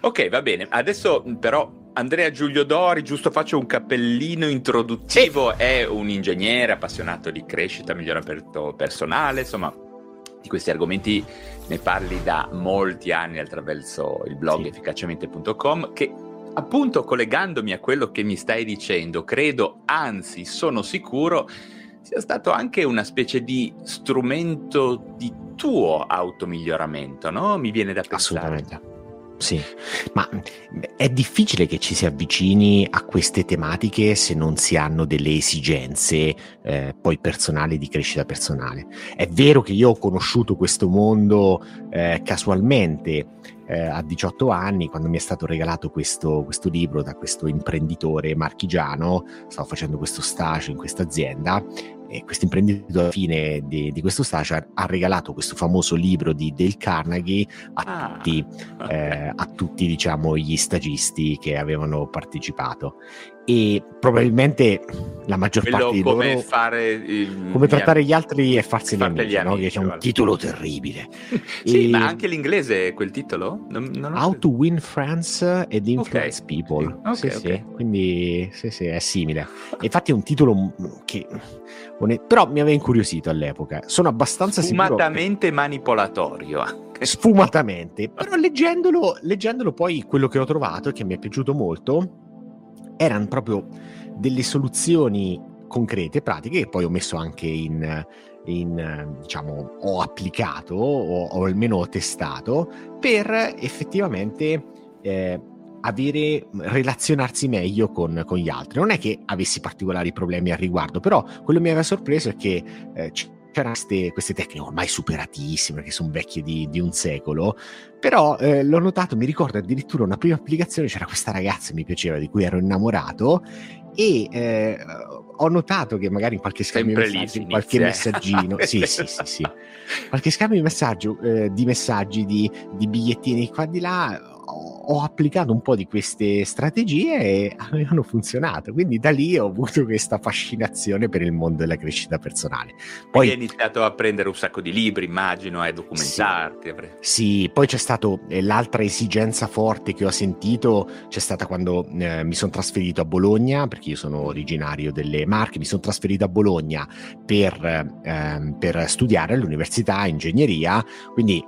Ok, va bene. Adesso però Andrea Giulio Dori, giusto faccio un cappellino introduttivo, sì. è un ingegnere appassionato di crescita, miglioramento personale, insomma, di questi argomenti ne parli da molti anni attraverso il blog sì. efficacemente.com che appunto collegandomi a quello che mi stai dicendo, credo, anzi sono sicuro, sia stato anche una specie di strumento di tuo automiglioramento, no? Mi viene da pensare. Assolutamente. Sì, ma è difficile che ci si avvicini a queste tematiche se non si hanno delle esigenze eh, poi personali di crescita personale. È vero che io ho conosciuto questo mondo eh, casualmente eh, a 18 anni, quando mi è stato regalato questo, questo libro da questo imprenditore marchigiano, stavo facendo questo stage in questa azienda e questo imprenditore alla fine di, di, questo stage ha regalato questo famoso libro di Dale Carnegie a ah, tutti, okay. eh, a tutti diciamo, gli stagisti che avevano partecipato e probabilmente la maggior Quello parte di come loro fare il, come trattare gli altri e farsi gli amici, gli amici no? c'è un titolo terribile. Sì e... ma anche l'inglese è quel titolo? Non, non How to Win Friends and Influence okay. People. Okay, sì, okay. sì. quindi sì, sì, è simile. E infatti è un titolo che però mi aveva incuriosito all'epoca. Sono abbastanza sfumatamente sicuro che... manipolatorio sfumatamente. Però leggendolo, leggendolo poi quello che ho trovato e che mi è piaciuto molto erano proprio delle soluzioni concrete, pratiche, che poi ho messo anche in, in diciamo, ho applicato o, o almeno ho testato per effettivamente eh, avere, relazionarsi meglio con, con, gli altri. Non è che avessi particolari problemi al riguardo, però quello che mi aveva sorpreso è che eh, c'erano queste, queste, tecniche ormai superatissime, che sono vecchie di, di un secolo, però eh, l'ho notato, mi ricordo addirittura una prima applicazione, c'era questa ragazza, mi piaceva, di cui ero innamorato, e eh, ho notato che magari in qualche scambio di messaggi, in qualche messaggino, sì, sì, sì, sì, qualche scambio di messaggio, eh, di messaggi, di, di bigliettini qua di là, ho applicato un po' di queste strategie e avevano funzionato. Quindi da lì ho avuto questa fascinazione per il mondo della crescita personale. Poi hai iniziato a prendere un sacco di libri, immagino, a documentarti. Sì, sì poi c'è stato eh, l'altra esigenza forte che ho sentito, c'è stata quando eh, mi sono trasferito a Bologna, perché io sono originario delle Marche, mi sono trasferito a Bologna per, eh, per studiare all'università ingegneria, quindi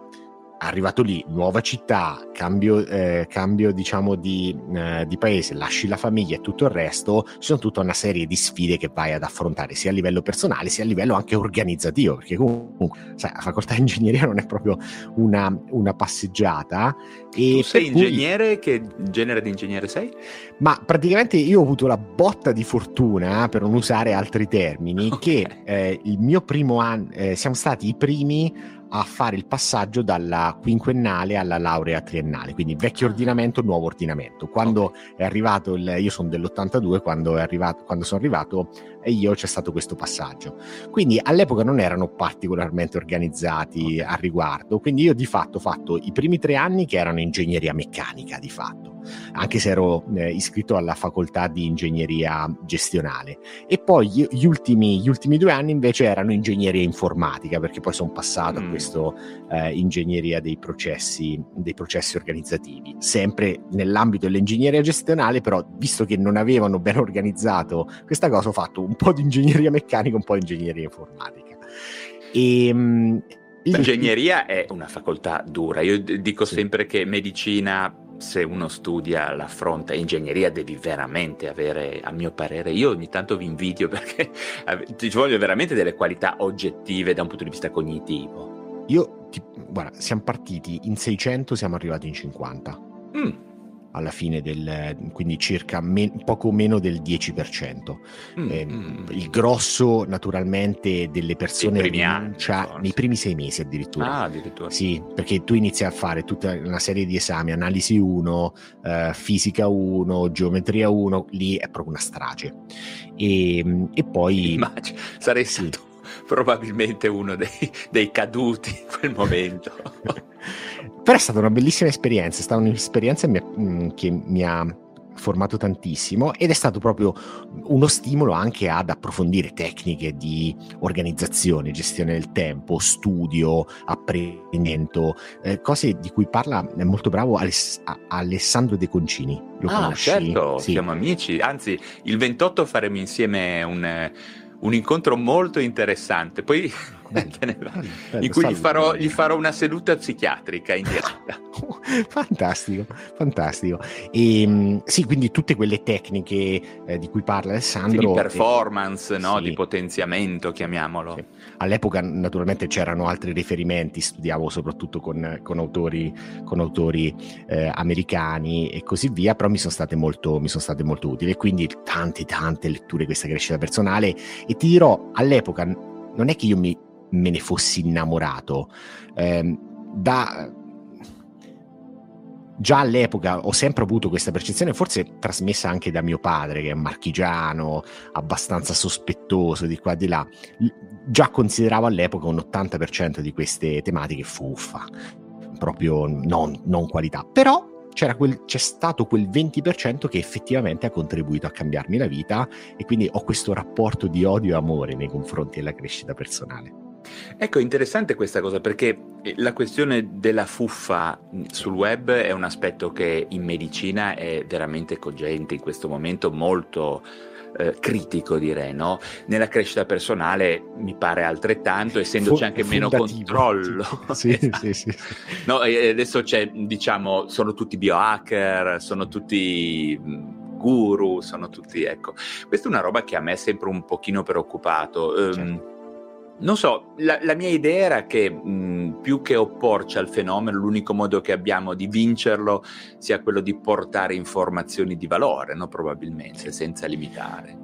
arrivato lì, nuova città, cambio, eh, cambio diciamo di, eh, di, paese, lasci la famiglia e tutto il resto, ci sono tutta una serie di sfide che vai ad affrontare sia a livello personale sia a livello anche organizzativo, perché comunque sai, la facoltà di ingegneria non è proprio una, una passeggiata. E tu sei ingegnere? Cui... Che genere di ingegnere sei? Ma praticamente io ho avuto la botta di fortuna, per non usare altri termini, okay. che eh, il mio primo anno, eh, siamo stati i primi a fare il passaggio dalla quinquennale alla laurea triennale, quindi vecchio ah. ordinamento, nuovo ordinamento. Quando okay. è arrivato il, io sono dell'82, quando, è arrivato, quando sono arrivato e io c'è stato questo passaggio. Quindi all'epoca non erano particolarmente organizzati a riguardo, quindi io di fatto ho fatto i primi tre anni che erano ingegneria meccanica di fatto, anche se ero eh, iscritto alla facoltà di ingegneria gestionale e poi gli, gli, ultimi, gli ultimi, due anni invece erano ingegneria informatica perché poi sono passato mm. a questo eh, ingegneria dei processi, dei processi organizzativi, sempre nell'ambito dell'ingegneria gestionale però visto che non avevano ben organizzato questa cosa ho fatto un po' di ingegneria meccanica, un po' di ingegneria informatica. E, ehm, L'ingegneria è una facoltà dura. Io dico sì. sempre che medicina, se uno studia l'affronta, ingegneria devi veramente avere, a mio parere, io ogni tanto vi invidio perché ci vogliono veramente delle qualità oggettive da un punto di vista cognitivo. Io, ti, guarda, siamo partiti in 600, siamo arrivati in 50. Mm. alla fine del quindi circa me, poco meno del 10%. Mm, eh, mm. Il grosso naturalmente delle persone rinuncia nei primi sei mesi addirittura. Ah, addirittura. Sì, perché tu inizi a fare tutta una serie di esami, analisi 1, eh, fisica 1, geometria 1, lì è proprio una strage. E, e poi... Immagino, sarei sì. stato probabilmente uno dei, dei caduti in quel momento. Però è stata una bellissima esperienza, è stata un'esperienza mm, che mi ha formato tantissimo ed è stato proprio uno stimolo anche ad approfondire tecniche di organizzazione, gestione del tempo, studio, apprendimento, eh, cose di cui parla è molto bravo Aless- Alessandro De Concini. Lo ah, conosci? certo, sì. siamo amici, anzi il 28 faremo insieme un un incontro molto interessante. Poi in cui gli farò, gli farò, una seduta psichiatrica in diretta. fantastico, fantastico. E, ehm, sì, quindi tutte quelle tecniche eh, di cui parla Alessandro. Sì, di performance, eh, no? sì. di potenziamento, chiamiamolo. Sì. All'epoca naturalmente c'erano altri riferimenti, studiavo soprattutto con, con autori, con autori eh, americani e così via, però mi sono state molto, mi sono state molto utili. E quindi tante, tante letture questa crescita personale. E ti dirò, all'epoca non è che io mi me ne fossi innamorato. Eh, da, già all'epoca ho sempre avuto questa percezione, forse trasmessa anche da mio padre, che è marchigiano, abbastanza sospettoso di qua e di là. Già consideravo all'epoca un 80% di queste tematiche fuffa, proprio non, non qualità. Però quel, c'è stato quel 20% che effettivamente ha contribuito a cambiarmi la vita e quindi ho questo rapporto di odio e amore nei confronti della crescita personale. Ecco, interessante questa cosa perché eh, la questione della fuffa sul web è un aspetto che in medicina è veramente cogente in questo momento, molto eh, critico direi, no? Nella crescita personale mi pare altrettanto, essendoci anche meno controllo. Sì, esatto. sì, sì, no, adesso c'è, diciamo, sono tutti biohacker, sono tutti guru, sono tutti, ecco. Questa è una roba che a me è sempre un pochino preoccupato. Ehm, certo. Non so, la, la, mia idea era che mh, più che opporci al fenomeno, l'unico modo che abbiamo di vincerlo sia quello di portare informazioni di valore, no? probabilmente, senza limitare.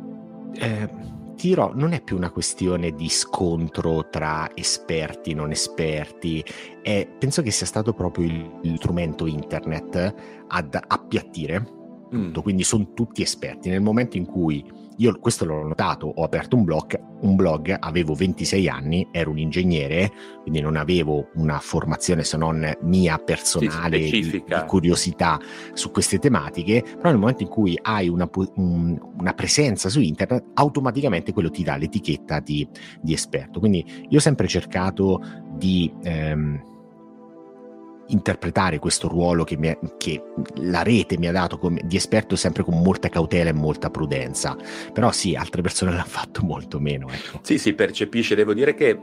Eh, dirò, non è più una questione di scontro tra esperti e non esperti, è, penso che sia stato proprio il, strumento internet ad appiattire. Mm. Quindi sono tutti esperti. Nel momento in cui io questo l'ho notato, ho aperto un blog, un blog, avevo 26 anni, ero un ingegnere, quindi non avevo una formazione se non mia personale di, di, curiosità su queste tematiche, però nel momento in cui hai una, un, una presenza su internet, automaticamente quello ti dà l'etichetta di, di esperto. Quindi io ho sempre cercato di... Ehm, interpretare questo ruolo che, è, che, la rete mi ha dato come, di esperto sempre con molta cautela e molta prudenza. Però sì, altre persone l'hanno fatto molto meno. Ecco. Sì, si percepisce, devo dire che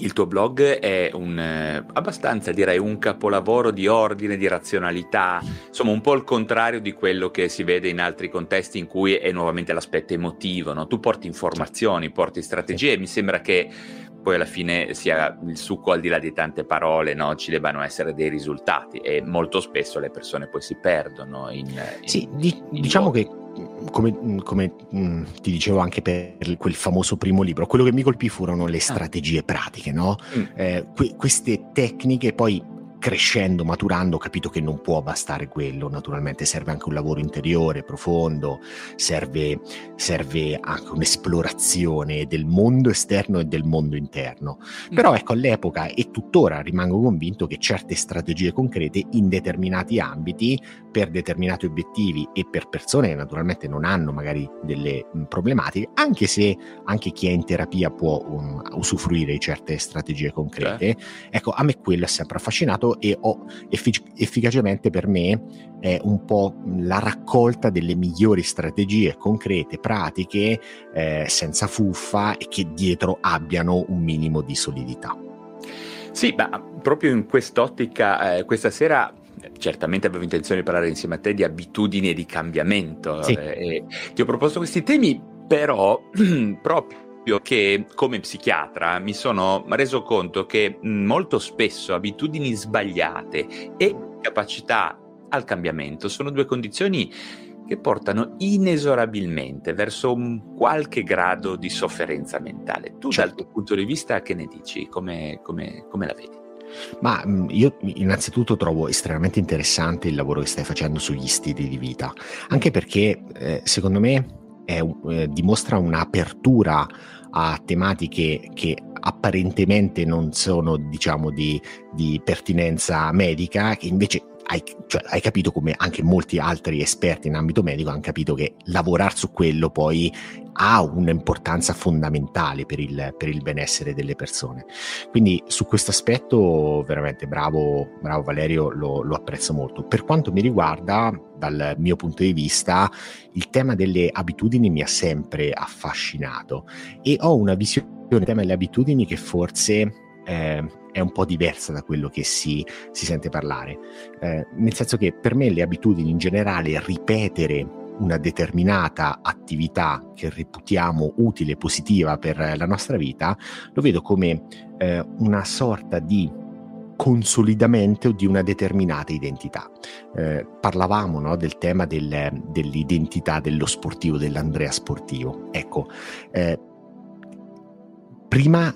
il tuo blog è un, eh, abbastanza, direi, un capolavoro di ordine, di razionalità, insomma un po' il contrario di quello che si vede in altri contesti in cui è nuovamente l'aspetto emotivo, no? tu porti informazioni, porti strategie, mi sembra che poi alla fine sia il succo al di là di tante parole, no? ci debbano essere dei risultati e molto spesso le persone poi si perdono in... in sì, di, in diciamo che come, come mh, mm, ti dicevo anche per quel famoso primo libro, quello che mi colpì furono le ah. strategie pratiche, no? Mm. Eh, que- queste tecniche poi crescendo, maturando, ho capito che non può bastare quello, naturalmente serve anche un lavoro interiore profondo, serve, serve anche un'esplorazione del mondo esterno e del mondo interno. Mm. Però ecco, all'epoca e tuttora rimango convinto che certe strategie concrete in determinati ambiti, per determinati obiettivi e per persone che naturalmente non hanno magari delle mm, problematiche, anche se anche chi è in terapia può um, usufruire di certe strategie concrete, Beh. ecco, a me quello è sempre affascinato usato e ho effic- efficacemente per me è un po' la raccolta delle migliori strategie concrete, pratiche, eh, senza fuffa e che dietro abbiano un minimo di solidità. Sì, ma proprio in quest'ottica, eh, questa sera certamente avevo intenzione di parlare insieme a te di abitudini e di cambiamento. Sì. Eh, ti ho proposto questi temi, però proprio che come psichiatra mi sono reso conto che molto spesso abitudini sbagliate e capacità al cambiamento. Sono due condizioni che portano inesorabilmente verso un qualche grado di sofferenza mentale. Tu certo. dal tuo punto di vista che ne dici? Come, come, come la vedi? Ma io innanzitutto trovo estremamente interessante il lavoro che stai facendo sugli stili di vita, anche perché eh, secondo me è, eh, dimostra un'apertura a tematiche che apparentemente non sono diciamo di, di pertinenza medica, che invece hai, cioè, hai, capito come anche molti altri esperti in ambito medico hanno capito che lavorare su quello poi ha un'importanza fondamentale per il, per il benessere delle persone. Quindi su questo aspetto veramente bravo, bravo Valerio, lo, lo apprezzo molto. Per quanto mi riguarda, dal mio punto di vista, il tema delle abitudini mi ha sempre affascinato e ho una visione del tema delle abitudini che forse eh, è un po' diversa da quello che si, si sente parlare. Eh, nel senso che per me le abitudini in generale, ripetere una determinata attività che reputiamo utile, positiva per la nostra vita, lo vedo come eh, una sorta di consolidamento di una determinata identità. Eh, parlavamo no, del tema del, dell'identità dello sportivo, dell'Andrea sportivo. Ecco, eh, prima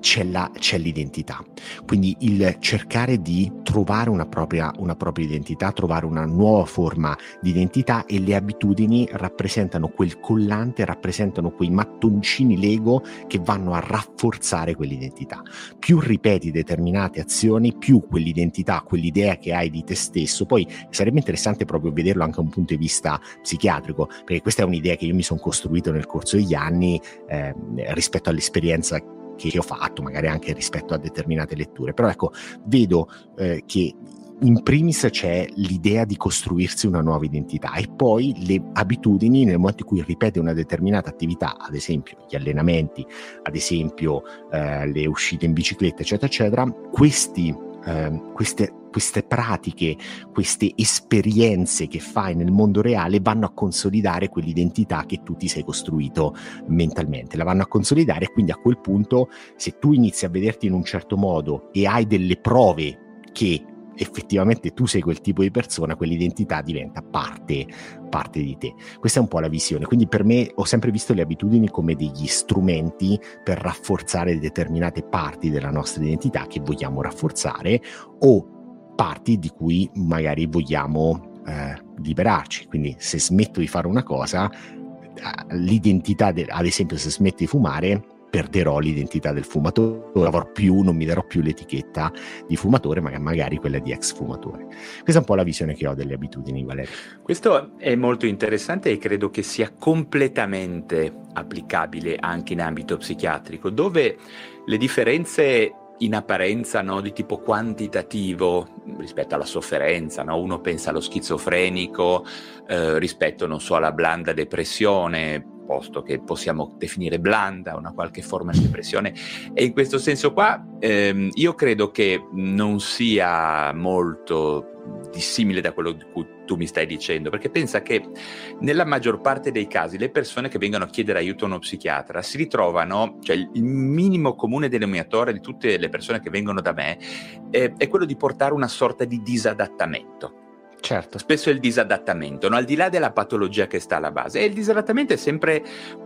c'è, la, c'è, l'identità. Quindi il cercare di trovare una propria, una propria, identità, trovare una nuova forma di identità e le abitudini rappresentano quel collante, rappresentano quei mattoncini Lego che vanno a rafforzare quell'identità. Più ripeti determinate azioni, più quell'identità, quell'idea che hai di te stesso, poi sarebbe interessante proprio vederlo anche da un punto di vista psichiatrico, perché questa è un'idea che io mi sono costruito nel corso degli anni eh, rispetto all'esperienza che ho fatto, magari anche rispetto a determinate letture, però ecco, vedo eh, che in primis c'è l'idea di costruirsi una nuova identità e poi le abitudini nel momento in cui ripete una determinata attività, ad esempio gli allenamenti, ad esempio eh, le uscite in bicicletta, eccetera, eccetera, questi, eh, queste queste pratiche, queste esperienze che fai nel mondo reale vanno a consolidare quell'identità che tu ti sei costruito mentalmente, la vanno a consolidare e quindi a quel punto se tu inizi a vederti in un certo modo e hai delle prove che effettivamente tu sei quel tipo di persona, quell'identità diventa parte, parte di te. Questa è un po' la visione. Quindi per me ho sempre visto le abitudini come degli strumenti per rafforzare determinate parti della nostra identità che vogliamo rafforzare o parti di cui magari vogliamo eh, liberarci. Quindi se smetto di fare una cosa, eh, l'identità, de- ad esempio se smetto di fumare, perderò l'identità del fumatore, avrò più, non mi darò più l'etichetta di fumatore, ma magari quella di ex fumatore. Questa è un po' la visione che ho delle abitudini, Valerio. Questo è molto interessante e credo che sia completamente applicabile anche in ambito psichiatrico, dove le differenze in apparenza no, di tipo quantitativo rispetto alla sofferenza, no? uno pensa allo schizofrenico eh, rispetto, non so, alla blanda depressione, posto che possiamo definire blanda una qualche forma di depressione e in questo senso qua ehm, io credo che non sia molto dissimile da quello di cui tu mi stai dicendo, perché pensa che nella maggior parte dei casi le persone che vengono a chiedere aiuto a uno psichiatra si ritrovano, cioè il minimo comune denominatore di tutte le persone che vengono da me eh, è quello di portare una sorta di disadattamento. Certo. Spesso è il disadattamento, no? al di là della patologia che sta alla base. E il disadattamento è sempre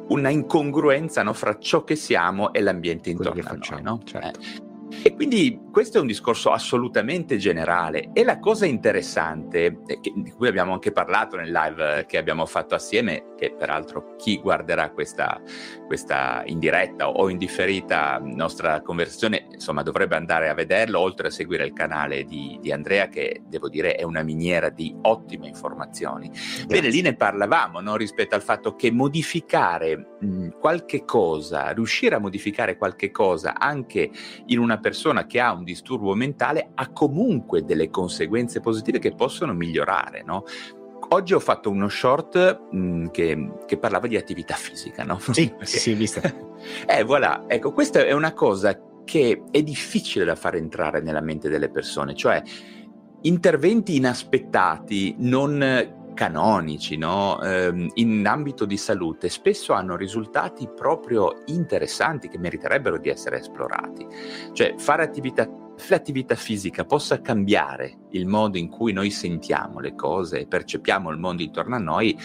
una incongruenza no? fra ciò che siamo e l'ambiente intorno a noi. No? Certo. Eh. E quindi questo è un discorso assolutamente generale e la cosa interessante, eh, che, di cui abbiamo anche parlato nel live che abbiamo fatto assieme, che peraltro chi guarderà questa, questa in diretta o in differita nostra conversazione, insomma dovrebbe andare a vederlo, oltre a seguire il canale di, di Andrea che devo dire è una miniera di ottime informazioni. Grazie. Bene, lì ne parlavamo no? rispetto al fatto che modificare mh, qualche cosa, riuscire a modificare qualche cosa anche in una persona che ha un disturbo mentale ha comunque delle conseguenze positive che possono migliorare, no? Oggi ho fatto uno short mh, mm, che, che, parlava di attività fisica, no? Sì, sì, sì, vista. eh, voilà, ecco, questa è una cosa che è difficile da far entrare nella mente delle persone, cioè interventi inaspettati, non canonici no? eh, in ambito di salute spesso hanno risultati proprio interessanti che meriterebbero di essere esplorati. Cioè fare attività l'attività fisica possa cambiare il modo in cui noi sentiamo le cose e percepiamo il mondo intorno a noi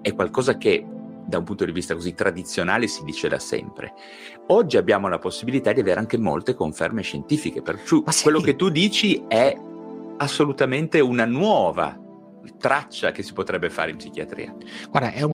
è qualcosa che da un punto di vista così tradizionale si dice da sempre. Oggi abbiamo la possibilità di avere anche molte conferme scientifiche, per cui sì. quello che tu dici è assolutamente una nuova traccia che si potrebbe fare in psichiatria. Guarda, è un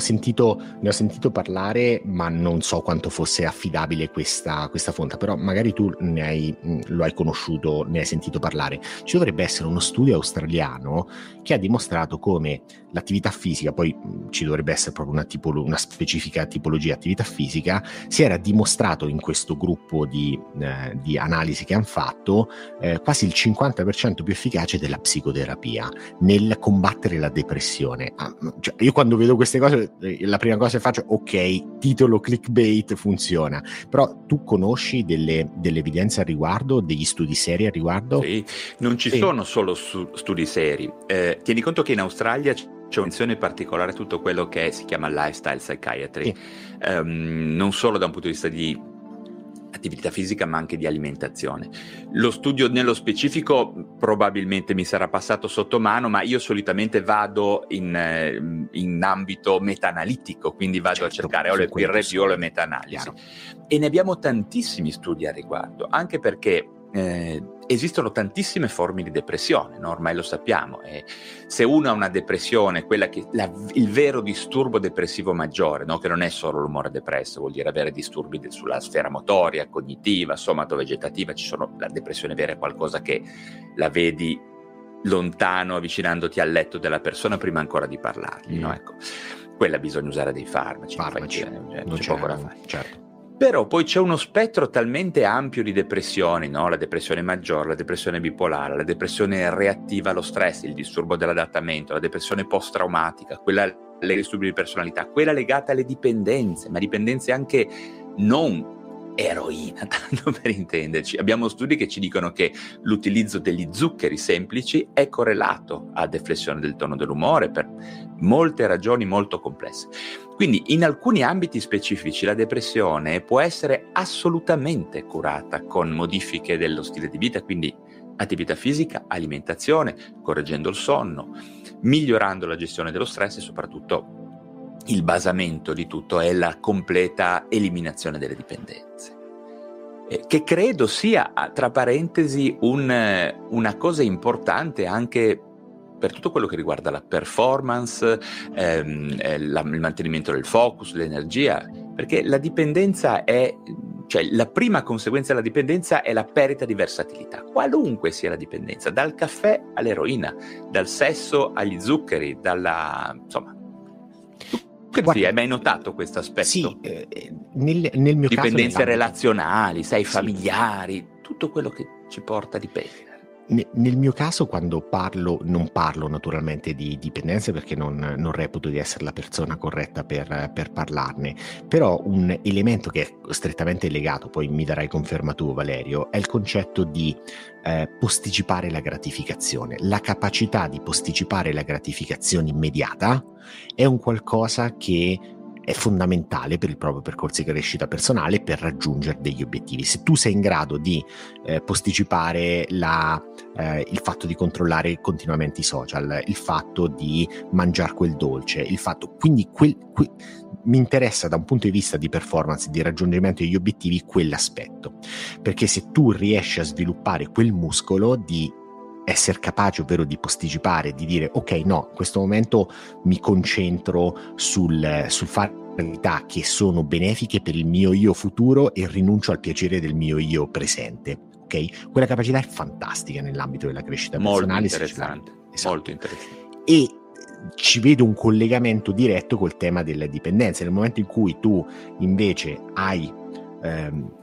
sentito, ne ho sentito parlare, ma non so quanto fosse affidabile questa, questa fonte, però magari tu hai, lo hai conosciuto, ne hai sentito parlare. Ci dovrebbe essere uno studio australiano che ha dimostrato come l'attività fisica, poi ci dovrebbe essere proprio una, tipolo, una specifica tipologia di attività fisica, si era dimostrato in questo gruppo di, eh, di analisi che hanno fatto eh, quasi il 50% più efficace della psicoterapia nel combattere la depressione. Ah, cioè, io quando vedo queste cose, la prima cosa che faccio, ok, titolo clickbait funziona, però tu conosci delle, delle evidenze al riguardo, degli studi seri al riguardo? Sì, non ci sì. sono solo studi seri. Eh, tieni conto che in Australia c'è un'attenzione particolare a tutto quello che si chiama lifestyle psychiatry, sì. um, non solo da un punto di vista di attività fisica ma anche di alimentazione. Lo studio nello specifico probabilmente mi sarà passato sotto mano, ma io solitamente vado in, eh, in ambito meta-analitico, quindi vado certo, a cercare o le peer review o le meta-analisi. E ne abbiamo tantissimi studi a riguardo, anche perché eh, esistono tantissime forme di depressione, no? ormai lo sappiamo. E se uno ha una depressione, quella che la, il vero disturbo depressivo maggiore, no? che non è solo l'umore depresso, vuol dire avere disturbi de, sulla sfera motoria, cognitiva, somatovegetativa, ci sono, la depressione vera è qualcosa che la vedi lontano, avvicinandoti al letto della persona prima ancora di parlargli. Mm. No? Ecco. Quella bisogna usare dei farmaci, farmaci. Cioè, non c'è poco da fare. Certo. Però poi c'è uno spettro talmente ampio di depressioni, no? la depressione maggiore, la depressione bipolare, la depressione reattiva allo stress, il disturbo dell'adattamento, la depressione post-traumatica, quella legata disturbi di personalità, quella legata alle dipendenze, ma dipendenze anche non eroina, tanto per intenderci. Abbiamo studi che ci dicono che l'utilizzo degli zuccheri semplici è correlato a deflessione del tono dell'umore per molte ragioni molto complesse. Quindi in alcuni ambiti specifici la depressione può essere assolutamente curata con modifiche dello stile di vita, quindi attività fisica, alimentazione, correggendo il sonno, migliorando la gestione dello stress e soprattutto il basamento di tutto è la completa eliminazione delle dipendenze. Eh, che credo sia, tra parentesi, un, una cosa importante anche per tutto quello che riguarda la performance, ehm, eh, la, il mantenimento del focus, l'energia, perché la dipendenza è, cioè la prima conseguenza della dipendenza è la perdita di versatilità, qualunque sia la dipendenza, dal caffè all'eroina, dal sesso agli zuccheri, dalla, insomma, Guarda, hai mai notato questo aspetto? Sì, eh, nel, nel, mio Dipendenze caso... Dipendenze relazionali, sai, sì. familiari, tutto quello che ci porta a dipendere. Nel mio caso, quando parlo, non parlo naturalmente di dipendenze perché non, non reputo di essere la persona corretta per, per, parlarne, però un elemento che è strettamente legato, poi mi darai conferma tu Valerio, è il concetto di eh, posticipare la gratificazione. La capacità di posticipare la gratificazione immediata è un qualcosa che è fondamentale per il proprio percorso di crescita personale per raggiungere degli obiettivi. Se tu sei in grado di eh, posticipare la, eh, il fatto di controllare continuamente i social, il fatto di mangiare quel dolce, il fatto quindi quel, quel, mi interessa da un punto di vista di performance, di raggiungimento degli obiettivi quell'aspetto, perché se tu riesci a sviluppare quel muscolo di essere capace, ovvero di posticipare, di dire ok, no, in questo momento mi concentro sul, sul fare attività che sono benefiche per il mio io futuro e rinuncio al piacere del mio io presente. Ok? Quella capacità è fantastica nell'ambito della crescita molto personale. Interessante, esatto. Molto interessante. E ci vedo un collegamento diretto col tema della dipendenza. Nel momento in cui tu invece hai ehm,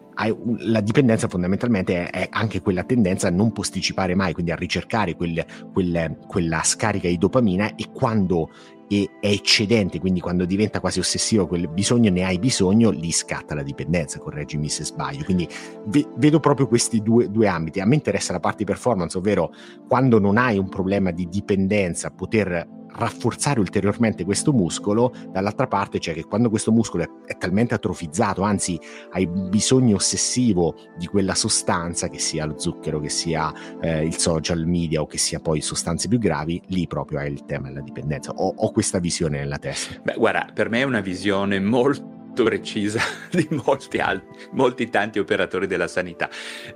la dipendenza fondamentalmente è, anche quella tendenza a non posticipare mai, quindi a ricercare quel, quel, quella scarica di dopamina e quando è eccedente, quindi quando diventa quasi ossessivo quel bisogno, ne hai bisogno, lì scatta la dipendenza, correggimi se sbaglio. Quindi ve, vedo proprio questi due, due ambiti. A me interessa la parte di performance, ovvero quando non hai un problema di dipendenza, poter rafforzare ulteriormente questo muscolo, dall'altra parte c'è che quando questo muscolo è, è, talmente atrofizzato, anzi hai bisogno ossessivo di quella sostanza, che sia lo zucchero, che sia eh, il social media o che sia poi sostanze più gravi, lì proprio è il tema della dipendenza. Ho, ho questa visione nella testa. Beh, guarda, per me è una visione molto precisa di molti, altri, molti tanti operatori della sanità.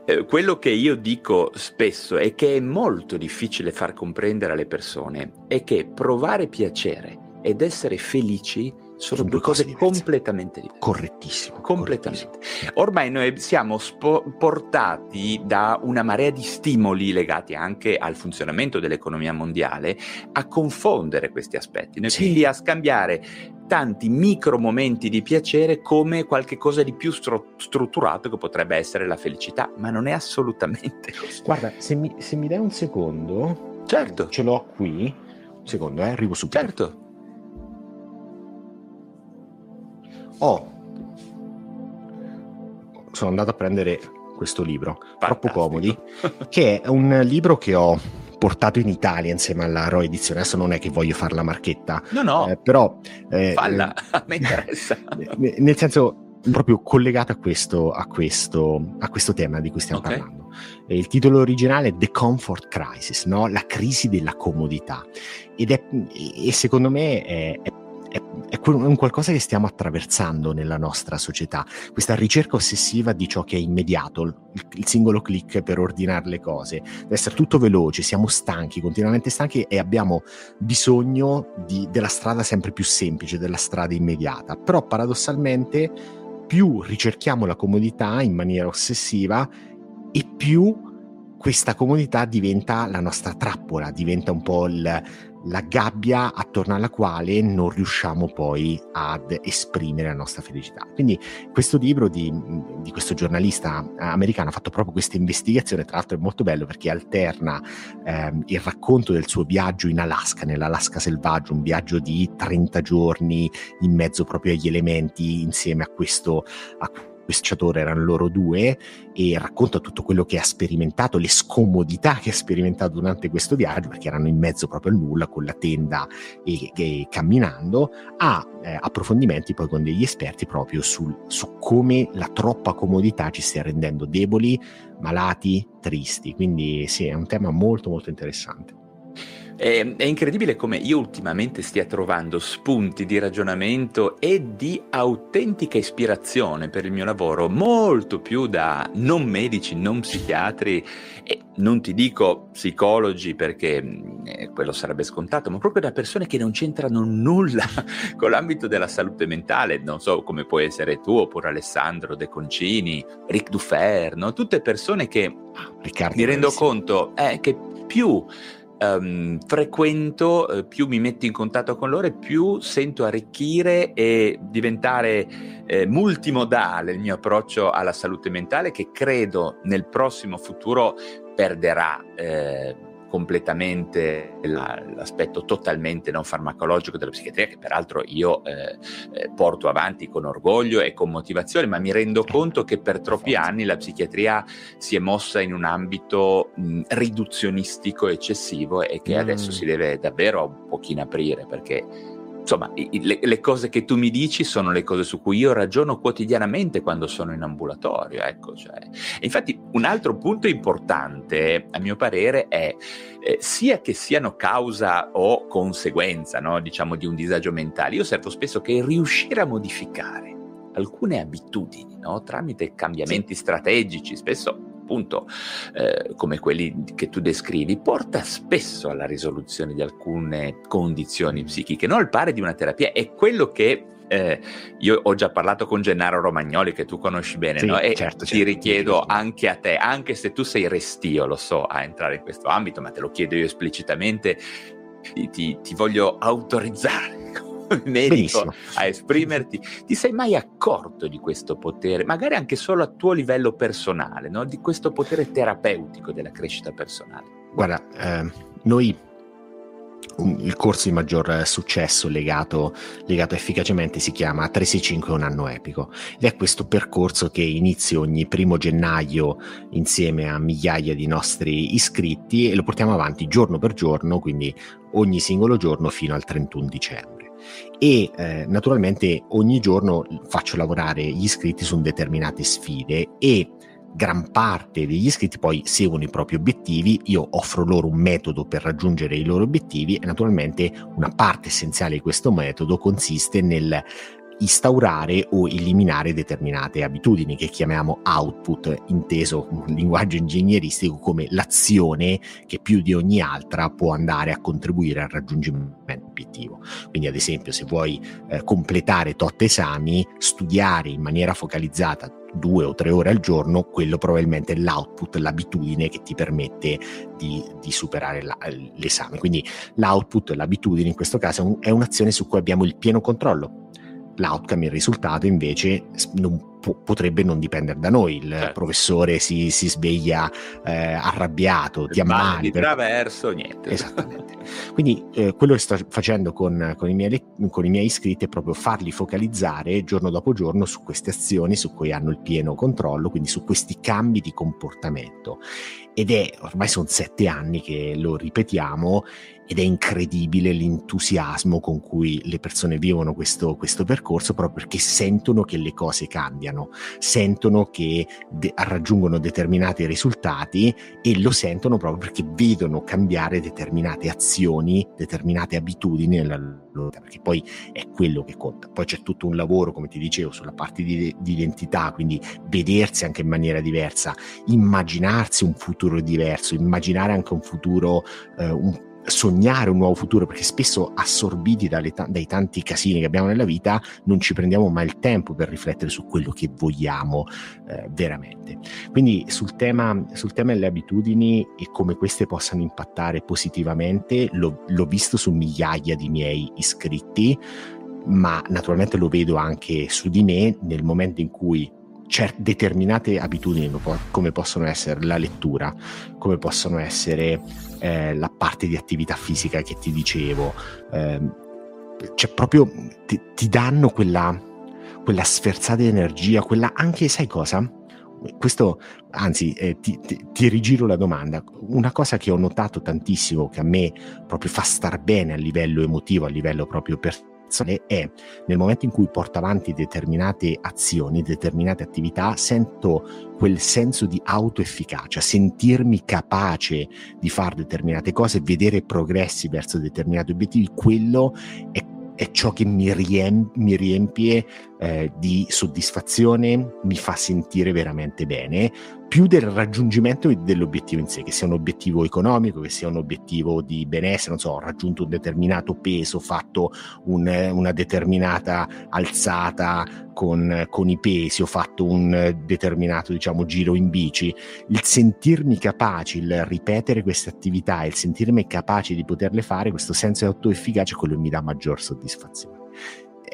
Eh, quello che io dico spesso è che è molto difficile far comprendere alle persone è che provare piacere ed essere felici sono, due cose, cose completamente diverse. Correttissimo. Completamente. Correttissimo. Ormai noi siamo spo- portati da una marea di stimoli legati anche al funzionamento dell'economia mondiale a confondere questi aspetti, sì. quindi a scambiare tanti micro momenti di piacere come qualcosa di più stru- strutturato che potrebbe essere la felicità, ma non è assolutamente così. Guarda, se mi, se mi dai un secondo, certo. ce l'ho qui. Un secondo, eh, arrivo subito. Certo. Oh, sono andato a prendere questo libro, Fantastico. Troppo Comodi, che è un libro che ho portato in Italia insieme alla Roy Edizione. Adesso non è che voglio fare la marchetta, no, no, eh, però eh, falla, a me interessa. nel senso, proprio collegato a questo, a questo, a questo tema di cui stiamo okay. parlando. il titolo originale è The Comfort Crisis, no? la crisi della comodità. Ed è, e secondo me è, è è, è, un qualcosa che stiamo attraversando nella nostra società, questa ricerca ossessiva di ciò che è immediato, il, il singolo click per ordinare le cose, deve essere tutto veloce, siamo stanchi, continuamente stanchi e abbiamo bisogno di, della strada sempre più semplice, della strada immediata, però paradossalmente più ricerchiamo la comodità in maniera ossessiva e più questa comodità diventa la nostra trappola, diventa un po' il, la gabbia attorno alla quale non riusciamo poi ad esprimere la nostra felicità. Quindi questo libro di, di questo giornalista americano ha fatto proprio questa investigazione, tra l'altro è molto bello perché alterna ehm, il racconto del suo viaggio in Alaska, nell'Alaska selvaggio, un viaggio di 30 giorni in mezzo proprio agli elementi insieme a questo... A pesciatore erano loro due e racconta tutto quello che ha sperimentato, le scomodità che ha sperimentato durante questo viaggio, perché erano in mezzo proprio al nulla con la tenda e, e camminando, ha eh, approfondimenti poi con degli esperti proprio sul, su come la troppa comodità ci stia rendendo deboli, malati, tristi. Quindi sì, è un tema molto molto interessante. È, è, incredibile come io ultimamente stia trovando spunti di ragionamento e di autentica ispirazione per il mio lavoro, molto più da non medici, non psichiatri e non ti dico psicologi perché eh, quello sarebbe scontato, ma proprio da persone che non c'entrano nulla con l'ambito della salute mentale, non so come puoi essere tu oppure Alessandro De Concini, Ric Dufer, no? tutte persone che Riccardo mi rendo conto eh, che più um, frequento, eh, più mi metto in contatto con loro e più sento arricchire e diventare eh, multimodale il mio approccio alla salute mentale che credo nel prossimo futuro perderà. Eh, completamente la, l'aspetto totalmente non farmacologico della psichiatria, che peraltro io eh, eh, porto avanti con orgoglio e con motivazione, ma mi rendo conto che per troppi anni la psichiatria si è mossa in un ambito mh, riduzionistico eccessivo e che mm. adesso si deve davvero un pochino aprire perché insomma, le, le, cose che tu mi dici sono le cose su cui io ragiono quotidianamente quando sono in ambulatorio. Ecco, cioè. infatti, un altro punto importante, a mio parere, è eh, sia che siano causa o conseguenza, no, diciamo, di un disagio mentale. Io osservo spesso che riuscire a modificare alcune abitudini no, tramite cambiamenti sì. strategici, spesso appunto eh, come quelli che tu descrivi, porta spesso alla risoluzione di alcune condizioni psichiche, non al pari di una terapia. È quello che eh, io ho già parlato con Gennaro Romagnoli, che tu conosci bene, sì, no? e certo, ti certo, richiedo certo. anche a te, anche se tu sei restio, lo so, a entrare in questo ambito, ma te lo chiedo io esplicitamente, ti, ti voglio autorizzare medico Benissimo. a esprimerti, ti sei mai accorto di questo potere, magari anche solo a tuo livello personale, no? di questo potere terapeutico della crescita personale? Guarda, eh, noi il corso di maggior successo legato, legato, efficacemente si chiama 365 un anno epico ed è questo percorso che inizio ogni primo gennaio insieme a migliaia di nostri iscritti e lo portiamo avanti giorno per giorno, quindi ogni singolo giorno fino al 31 dicembre e eh, naturalmente ogni giorno faccio lavorare gli iscritti su determinate sfide e gran parte degli iscritti poi seguono i propri obiettivi, io offro loro un metodo per raggiungere i loro obiettivi e naturalmente una parte essenziale di questo metodo consiste nel instaurare o eliminare determinate abitudini che chiamiamo output, inteso in linguaggio ingegneristico come l'azione che più di ogni altra può andare a contribuire al raggiungimento obiettivo. Quindi ad esempio se vuoi eh, completare tot esami, studiare in maniera focalizzata due o tre ore al giorno, quello probabilmente è l'output, l'abitudine che ti permette di, di superare la, l'esame. Quindi l'output, l'abitudine in questo caso è un'azione su cui abbiamo il pieno controllo l'outcome, il risultato invece non po- potrebbe non dipendere da noi. Il certo. professore si, si sveglia eh, arrabbiato, ti ammali. Di per... traverso, niente. Esattamente. Quindi eh, quello che sto facendo con, con, i miei, con, i miei, iscritti è proprio farli focalizzare giorno dopo giorno su queste azioni su cui hanno il pieno controllo, quindi su questi cambi di comportamento. Ed è ormai sono sette anni che lo ripetiamo ed è incredibile l'entusiasmo con cui le persone vivono questo, questo percorso proprio perché sentono che le cose cambiano, sentono che de- raggiungono determinati risultati e lo sentono proprio perché vedono cambiare determinate azioni, determinate abitudini nella loro vita, perché poi è quello che conta. Poi c'è tutto un lavoro, come ti dicevo, sulla parte di, di identità, quindi vedersi anche in maniera diversa, immaginarsi un futuro diverso, immaginare anche un futuro eh, un sognare un nuovo futuro, perché spesso assorbiti dalle, dai tanti casini che abbiamo nella vita, non ci prendiamo mai il tempo per riflettere su quello che vogliamo eh, veramente. Quindi sul tema, sul tema, delle abitudini e come queste possano impattare positivamente, l'ho, l'ho visto su migliaia di miei iscritti, ma naturalmente lo vedo anche su di me nel momento in cui cer- determinate abitudini come possono essere la lettura, come possono essere eh, la parte di attività fisica che ti dicevo, eh, cioè proprio ti, ti danno quella, quella sferzata di energia, quella anche, sai cosa? Questo, anzi, eh, ti, ti, ti, rigiro la domanda. Una cosa che ho notato tantissimo, che a me proprio fa star bene a livello emotivo, a livello proprio personale, è nel momento in cui porto avanti determinate azioni, determinate attività, sento quel senso di autoefficacia, sentirmi capace di fare determinate cose, vedere progressi verso determinati obiettivi, quello è è ciò che mi riempie eh, di soddisfazione, mi fa sentire veramente bene, più del raggiungimento dell'obiettivo in sé, che sia un obiettivo economico, che sia un obiettivo di benessere, non so, ho raggiunto un determinato peso, fatto un, una determinata alzata con, con, i pesi, ho fatto un determinato, diciamo, giro in bici. Il sentirmi capace, il ripetere queste attività, il sentirmi capace di poterle fare, questo senso di autoefficacia è quello che mi dà maggior soddisfazione.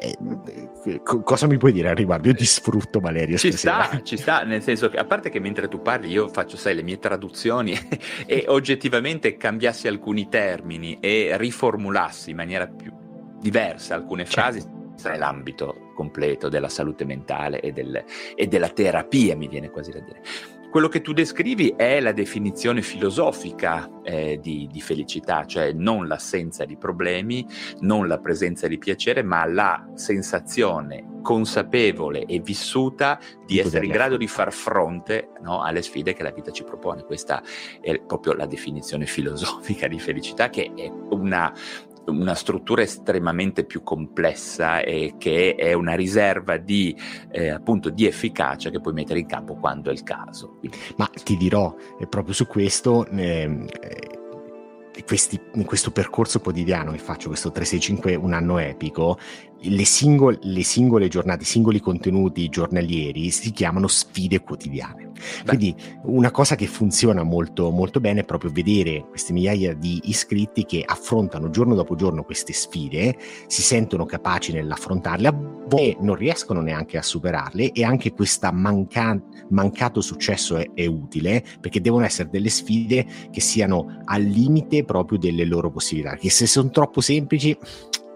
Eh, cosa mi puoi dire al riguardo? Io ti sfrutto, Valerio. Ci stasera. sta, ci sta, nel senso che a parte che mentre tu parli io faccio, sai, le mie traduzioni e oggettivamente cambiassi alcuni termini e riformulassi in maniera più diversa alcune certo. frasi, sarà l'ambito completo della salute mentale e, del, e della terapia, mi viene quasi da dire. Quello che tu descrivi è la definizione filosofica eh, di, di, felicità, cioè non l'assenza di problemi, non la presenza di piacere, ma la sensazione consapevole e vissuta di essere in grado di far fronte no, alle sfide che la vita ci propone. Questa è proprio la definizione filosofica di felicità, che è una, una struttura estremamente più complessa e che è una riserva di, eh, appunto, di efficacia che puoi mettere in campo quando è il caso. Quindi, Ma ti dirò, proprio su questo, ehm, eh, questi, in questo percorso quotidiano che faccio, questo 365, un anno epico, le, singol- le singole giornate, i singoli contenuti giornalieri si chiamano sfide quotidiane. Beh. Quindi una cosa che funziona molto, molto bene è proprio vedere queste migliaia di iscritti che affrontano giorno dopo giorno queste sfide, si sentono capaci nell'affrontarle, a volte non riescono neanche a superarle e anche questo manca- mancato successo è, è utile perché devono essere delle sfide che siano al limite proprio delle loro possibilità, che se sono troppo semplici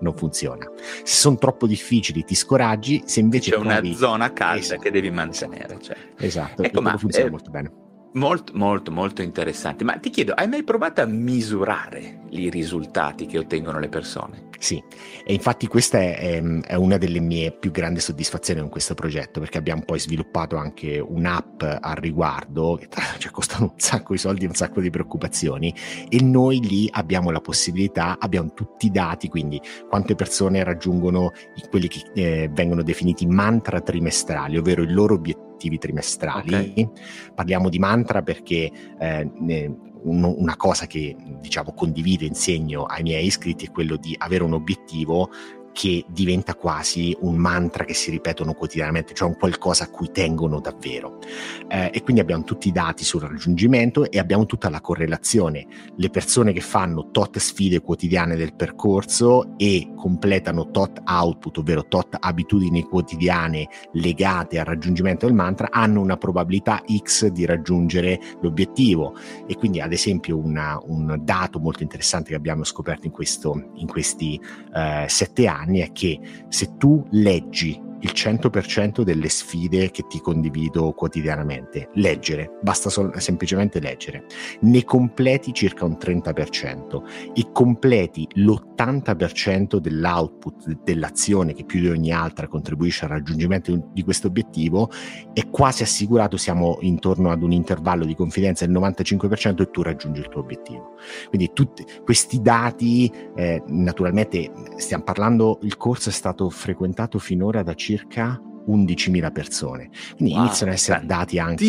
non funziona. Se sono troppo difficili ti scoraggi, se invece c'è provi... una zona calda esatto. che devi mantenere. Cioè. Esatto, ecco, ma, funziona eh, molto bene. Molto, molto, molto interessante. Ma ti chiedo, hai mai provato a misurare i risultati che ottengono le persone? Sì, e infatti questa è, è, una delle mie più grandi soddisfazioni con questo progetto, perché abbiamo poi sviluppato anche un'app al riguardo, che ci costano un sacco di soldi e un sacco di preoccupazioni, e noi lì abbiamo la possibilità, abbiamo tutti i dati, quindi quante persone raggiungono quelli che eh, vengono definiti mantra trimestrali, ovvero il loro obiettivo obiettivi trimestrali. Okay. Parliamo di mantra perché eh, ne, un, una cosa che diciamo condivido, insegno ai miei iscritti è quello di avere un obiettivo che diventa quasi un mantra che si ripetono quotidianamente, cioè un qualcosa a cui tengono davvero. Eh, e quindi abbiamo tutti i dati sul raggiungimento e abbiamo tutta la correlazione. Le persone che fanno tot sfide quotidiane del percorso e completano tot output, ovvero tot abitudini quotidiane legate al raggiungimento del mantra, hanno una probabilità X di raggiungere l'obiettivo. E quindi, ad esempio, una, un dato molto interessante che abbiamo scoperto in, questo, in questi eh, sette anni anni è che se tu leggi il 100% delle sfide che ti condivido quotidianamente. Leggere, basta sol- semplicemente leggere. Ne completi circa un 30% e completi l'80% dell'output dell'azione che più di ogni altra contribuisce al raggiungimento di questo obiettivo, è quasi assicurato siamo intorno ad un intervallo di confidenza del 95% e tu raggiungi il tuo obiettivo. Quindi tutti questi dati, eh, naturalmente stiamo parlando, il corso è stato frequentato finora da circa circa 11.000 persone. Quindi wow, iniziano a essere dati anche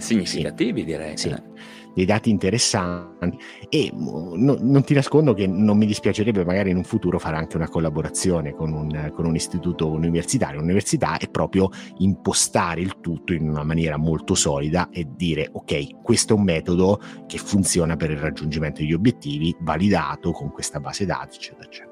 significativi, sì, direi. Sì, dei dati interessanti e no, non ti nascondo che non mi dispiacerebbe magari in un futuro fare anche una collaborazione con un, con un istituto universitario. L'università è proprio impostare il tutto in una maniera molto solida e dire ok, questo è un metodo che funziona per il raggiungimento degli obiettivi, validato con questa base dati, eccetera, eccetera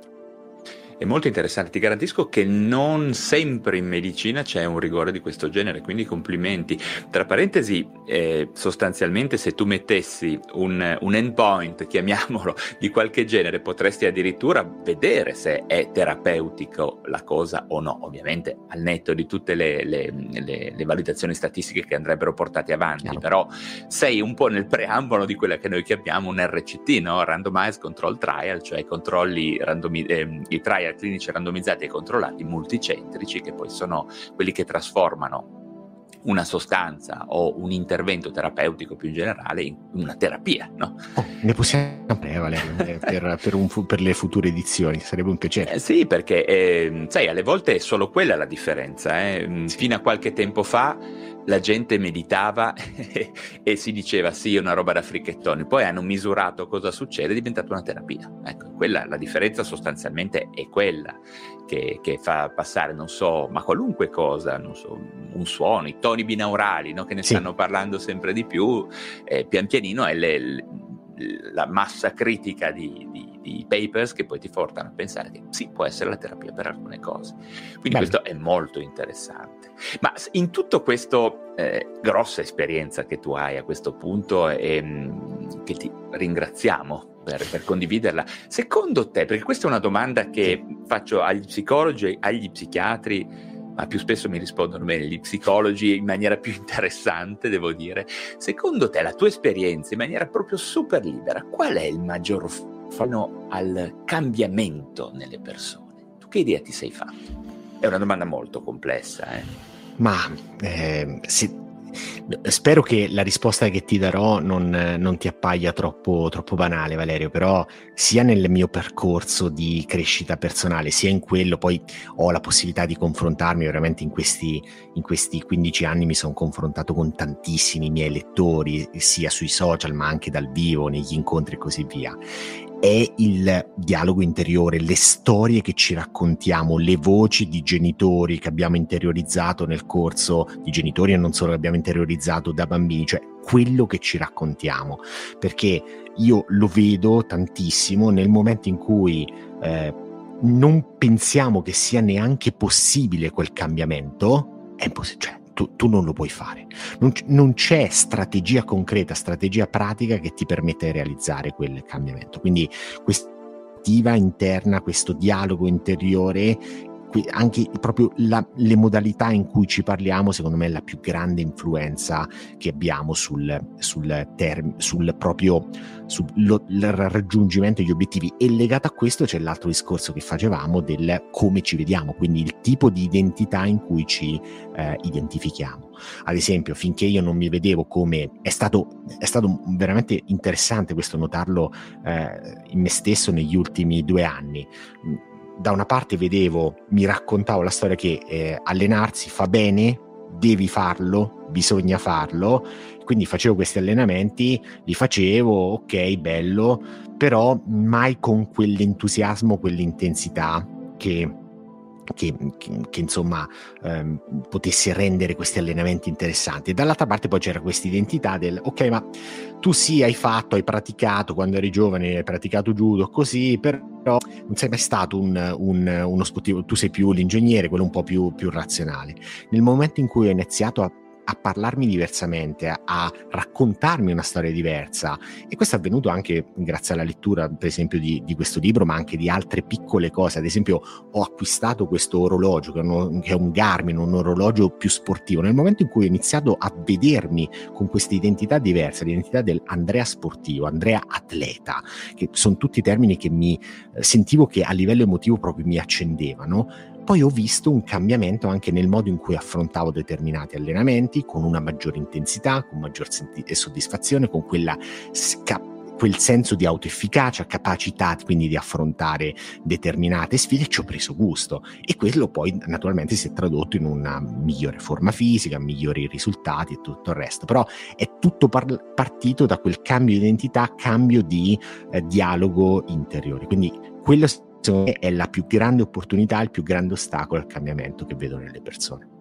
è molto interessante. Ti garantisco che non sempre in medicina c'è un rigore di questo genere, quindi complimenti. Tra parentesi, eh, sostanzialmente se tu mettessi un, un, endpoint, chiamiamolo, di qualche genere, potresti addirittura vedere se è terapeutico la cosa o no, ovviamente al netto di tutte le, le, le, le valutazioni statistiche che andrebbero portate avanti, Chiaro. però sei un po' nel preambolo di quella che noi chiamiamo un RCT, no? Randomized Control Trial, cioè controlli randomi- eh, i trial clinici randomizzati e controllati multicentrici, che poi sono quelli che trasformano una sostanza o un intervento terapeutico più in generale in una terapia. No? Oh, ne possiamo parlare per, per, un, per, le future edizioni, sarebbe un piacere. Eh, sì, perché eh, sai, alle volte è solo quella la differenza. Eh? Fino a qualche tempo fa la gente meditava e si diceva sì, è una roba da fricchettoni, poi hanno misurato cosa succede, è diventata una terapia. Ecco, quella, la differenza sostanzialmente è quella che, che, fa passare, non so, ma qualunque cosa, non so, un suono, i toni binaurali, no? che ne sì. stanno parlando sempre di più, eh, pian pianino è le, la massa critica di, di, di, papers che poi ti portano a pensare che sì, può essere la terapia per alcune cose. Quindi Bello. questo è molto interessante. Ma in tutto questo eh, grossa esperienza che tu hai a questo punto e mh, che ti ringraziamo per, per, condividerla, secondo te, perché questa è una domanda che faccio agli psicologi, agli psichiatri, ma più spesso mi rispondono bene gli psicologi in maniera più interessante, devo dire. Secondo te, la tua esperienza in maniera proprio super libera, qual è il maggior freno al cambiamento nelle persone? Tu che idea ti sei fatto? È una domanda molto complessa, eh? Ma eh, se, Spero che la risposta che ti darò non, non ti appaia troppo, troppo, banale, Valerio, però sia nel mio percorso di crescita personale, sia in quello, poi ho la possibilità di confrontarmi, veramente in questi, in questi 15 anni mi sono confrontato con tantissimi miei lettori, sia sui social ma anche dal vivo, negli incontri e così via è il dialogo interiore, le storie che ci raccontiamo, le voci di genitori che abbiamo interiorizzato nel corso, di genitori e non solo che abbiamo interiorizzato da bambini, cioè quello che ci raccontiamo, perché io lo vedo tantissimo nel momento in cui eh, non pensiamo che sia neanche possibile quel cambiamento, è impossibile. Cioè, tu, tu, non lo puoi fare. Non, non, c'è strategia concreta, strategia pratica che ti permette di realizzare quel cambiamento. Quindi questa interna, questo dialogo interiore anche proprio la, le modalità in cui ci parliamo, secondo me, è la più grande influenza che abbiamo sul, sul, term, sul proprio sul raggiungimento degli obiettivi. E legato a questo c'è l'altro discorso che facevamo del come ci vediamo, quindi il tipo di identità in cui ci eh, identifichiamo. Ad esempio, finché io non mi vedevo come è stato, è stato veramente interessante questo notarlo eh, in me stesso negli ultimi due anni da una parte vedevo, mi raccontavo la storia che eh, allenarsi fa bene, devi farlo, bisogna farlo, quindi facevo questi allenamenti, li facevo, ok, bello, però mai con quell'entusiasmo, quell'intensità che che, che, che, insomma ehm, potesse rendere questi allenamenti interessanti. E dall'altra parte poi c'era questa identità del ok, ma tu sì hai fatto, hai praticato quando eri giovane, hai praticato judo, così, però non sei mai stato un, un, uno sportivo, tu sei più l'ingegnere, quello un po' più, più razionale. Nel momento in cui ho iniziato a a parlarmi diversamente, a, raccontarmi una storia diversa. E questo è avvenuto anche grazie alla lettura, per esempio, di, di, questo libro, ma anche di altre piccole cose. Ad esempio, ho acquistato questo orologio, che è, uno, che è un Garmin, un orologio più sportivo. Nel momento in cui ho iniziato a vedermi con questa identità diversa, l'identità dell'Andrea sportivo, Andrea atleta, che sono tutti termini che mi eh, sentivo che a livello emotivo proprio mi accendevano, poi ho visto un cambiamento anche nel modo in cui affrontavo determinati allenamenti, con una maggiore intensità, con maggior senti- soddisfazione, con quella sca- quel senso di autoefficacia, capacità quindi di affrontare determinate sfide, ci ho preso gusto. E quello poi naturalmente si è tradotto in una migliore forma fisica, migliori risultati e tutto il resto, però è tutto par- partito da quel cambio di identità, cambio di eh, dialogo interiore, quindi quello è la più grande opportunità, il più grande ostacolo al cambiamento che vedo nelle persone.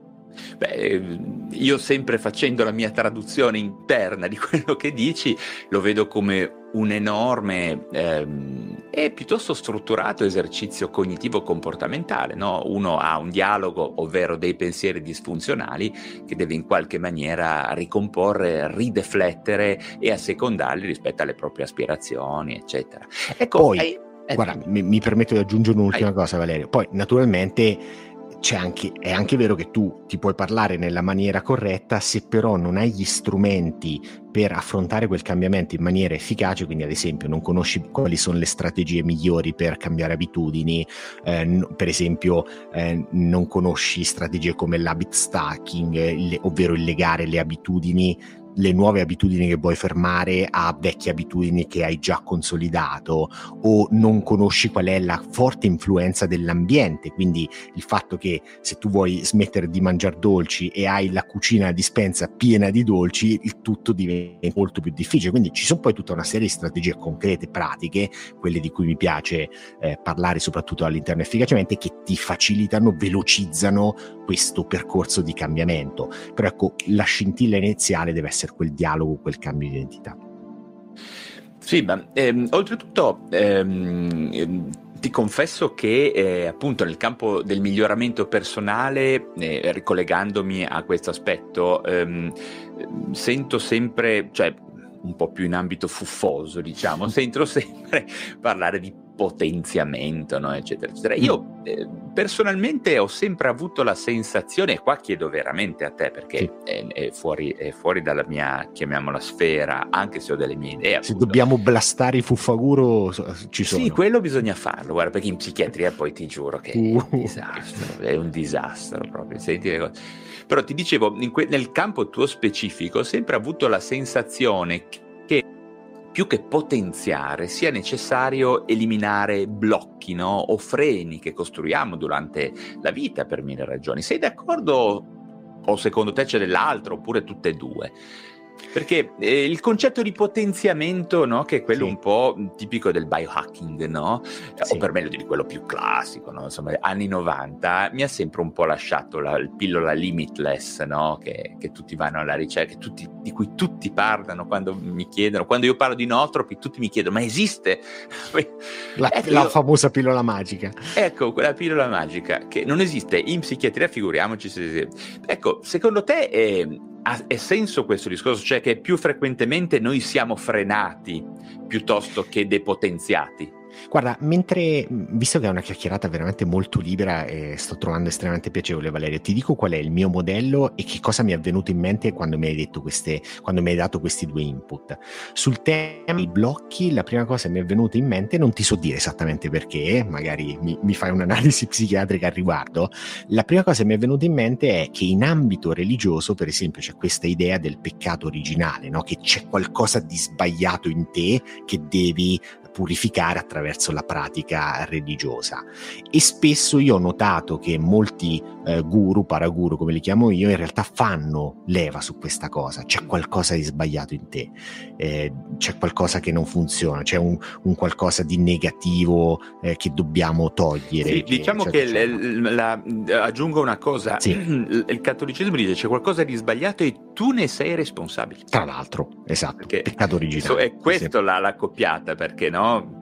Beh, io sempre facendo la mia traduzione interna di quello che dici, lo vedo come un enorme ehm, e piuttosto strutturato esercizio cognitivo-comportamentale. No? Uno ha un dialogo, ovvero dei pensieri disfunzionali, che deve in qualche maniera ricomporre, rideflettere e assecondarli rispetto alle proprie aspirazioni, eccetera. Ecco, Poi, hai eh, Guarda, mi, mi, permetto di aggiungere un'ultima Vai. cosa, Valerio. Poi, naturalmente, anche, è anche vero che tu ti puoi parlare nella maniera corretta, se però non hai gli strumenti per affrontare quel cambiamento in maniera efficace, quindi ad esempio non conosci quali sono le strategie migliori per cambiare abitudini, eh, per esempio eh, non conosci strategie come l'habit stacking, il, ovvero il legare le abitudini le nuove abitudini che vuoi fermare a vecchie abitudini che hai già consolidato o non conosci qual è la forte influenza dell'ambiente, quindi il fatto che se tu vuoi smettere di mangiare dolci e hai la cucina a dispensa piena di dolci, il tutto diventa molto più difficile. Quindi ci sono poi tutta una serie di strategie concrete, pratiche, quelle di cui mi piace eh, parlare soprattutto all'interno efficacemente, che ti facilitano, velocizzano questo percorso di cambiamento. Però ecco, la scintilla iniziale deve essere quel dialogo, quel cambio di identità. Sì, ma ehm, oltretutto ehm, ehm, ti confesso che eh, appunto nel campo del miglioramento personale, eh, ricollegandomi a questo aspetto, ehm, sento sempre, cioè un po' più in ambito fuffoso, diciamo, sento sempre parlare di potenziamento, no? eccetera, eccetera. Io eh, personalmente ho sempre avuto la sensazione, e qua chiedo veramente a te perché sì. è, è, fuori, è, fuori, dalla mia, chiamiamola sfera, anche se ho delle mie idee. Se dobbiamo blastare i fuffaguro, ci sono. Sì, quello bisogna farlo, guarda, perché in psichiatria poi ti giuro che uh. è un disastro, è un disastro proprio, senti le cose. Però ti dicevo, que- nel campo tuo specifico ho sempre avuto la sensazione che più che potenziare sia necessario eliminare blocchi no? o freni che costruiamo durante la vita per mille ragioni. Sei d'accordo o secondo te c'è dell'altro oppure tutte e due? Perché eh, il concetto di potenziamento, no, che è quello sì. un po' tipico del biohacking, no? Sì. o per meglio di quello più classico, no? insomma, anni 90, mi ha sempre un po' lasciato la pillola limitless, no? che, che, tutti vanno alla ricerca, tutti, di cui tutti parlano quando mi chiedono, quando io parlo di nootropi, tutti mi chiedono, ma esiste? La, ecco, la famosa pillola magica. Ecco, quella pillola magica che non esiste in psichiatria, figuriamoci se... Ecco, secondo te... Eh, ha, ha senso questo discorso, cioè che più frequentemente noi siamo frenati piuttosto che depotenziati? Guarda, mentre, visto che è una chiacchierata veramente molto libera e sto trovando estremamente piacevole Valerio, ti dico qual è il mio modello e che cosa mi è venuto in mente quando mi hai detto queste, quando mi hai dato questi due input. Sul tema dei blocchi, la prima cosa che mi è venuta in mente, non ti so dire esattamente perché, magari mi, mi fai un'analisi psichiatrica al riguardo, la prima cosa che mi è venuta in mente è che in ambito religioso, per esempio, c'è questa idea del peccato originale, no? che c'è qualcosa di sbagliato in te che devi purificare attraverso la pratica religiosa. E spesso io ho notato che molti eh, guru, paraguru come li chiamo io, in realtà fanno leva su questa cosa. C'è qualcosa di sbagliato in te, eh, c'è qualcosa che non funziona, c'è un, un qualcosa di negativo eh, che dobbiamo togliere. Sì, che, diciamo cioè, che diciamo... La, la, aggiungo una cosa, sì. il cattolicesimo dice c'è qualcosa di sbagliato e tu ne sei responsabile. Tra l'altro, esatto, perché peccato originale. È questo sì. la, la coppiata, perché no?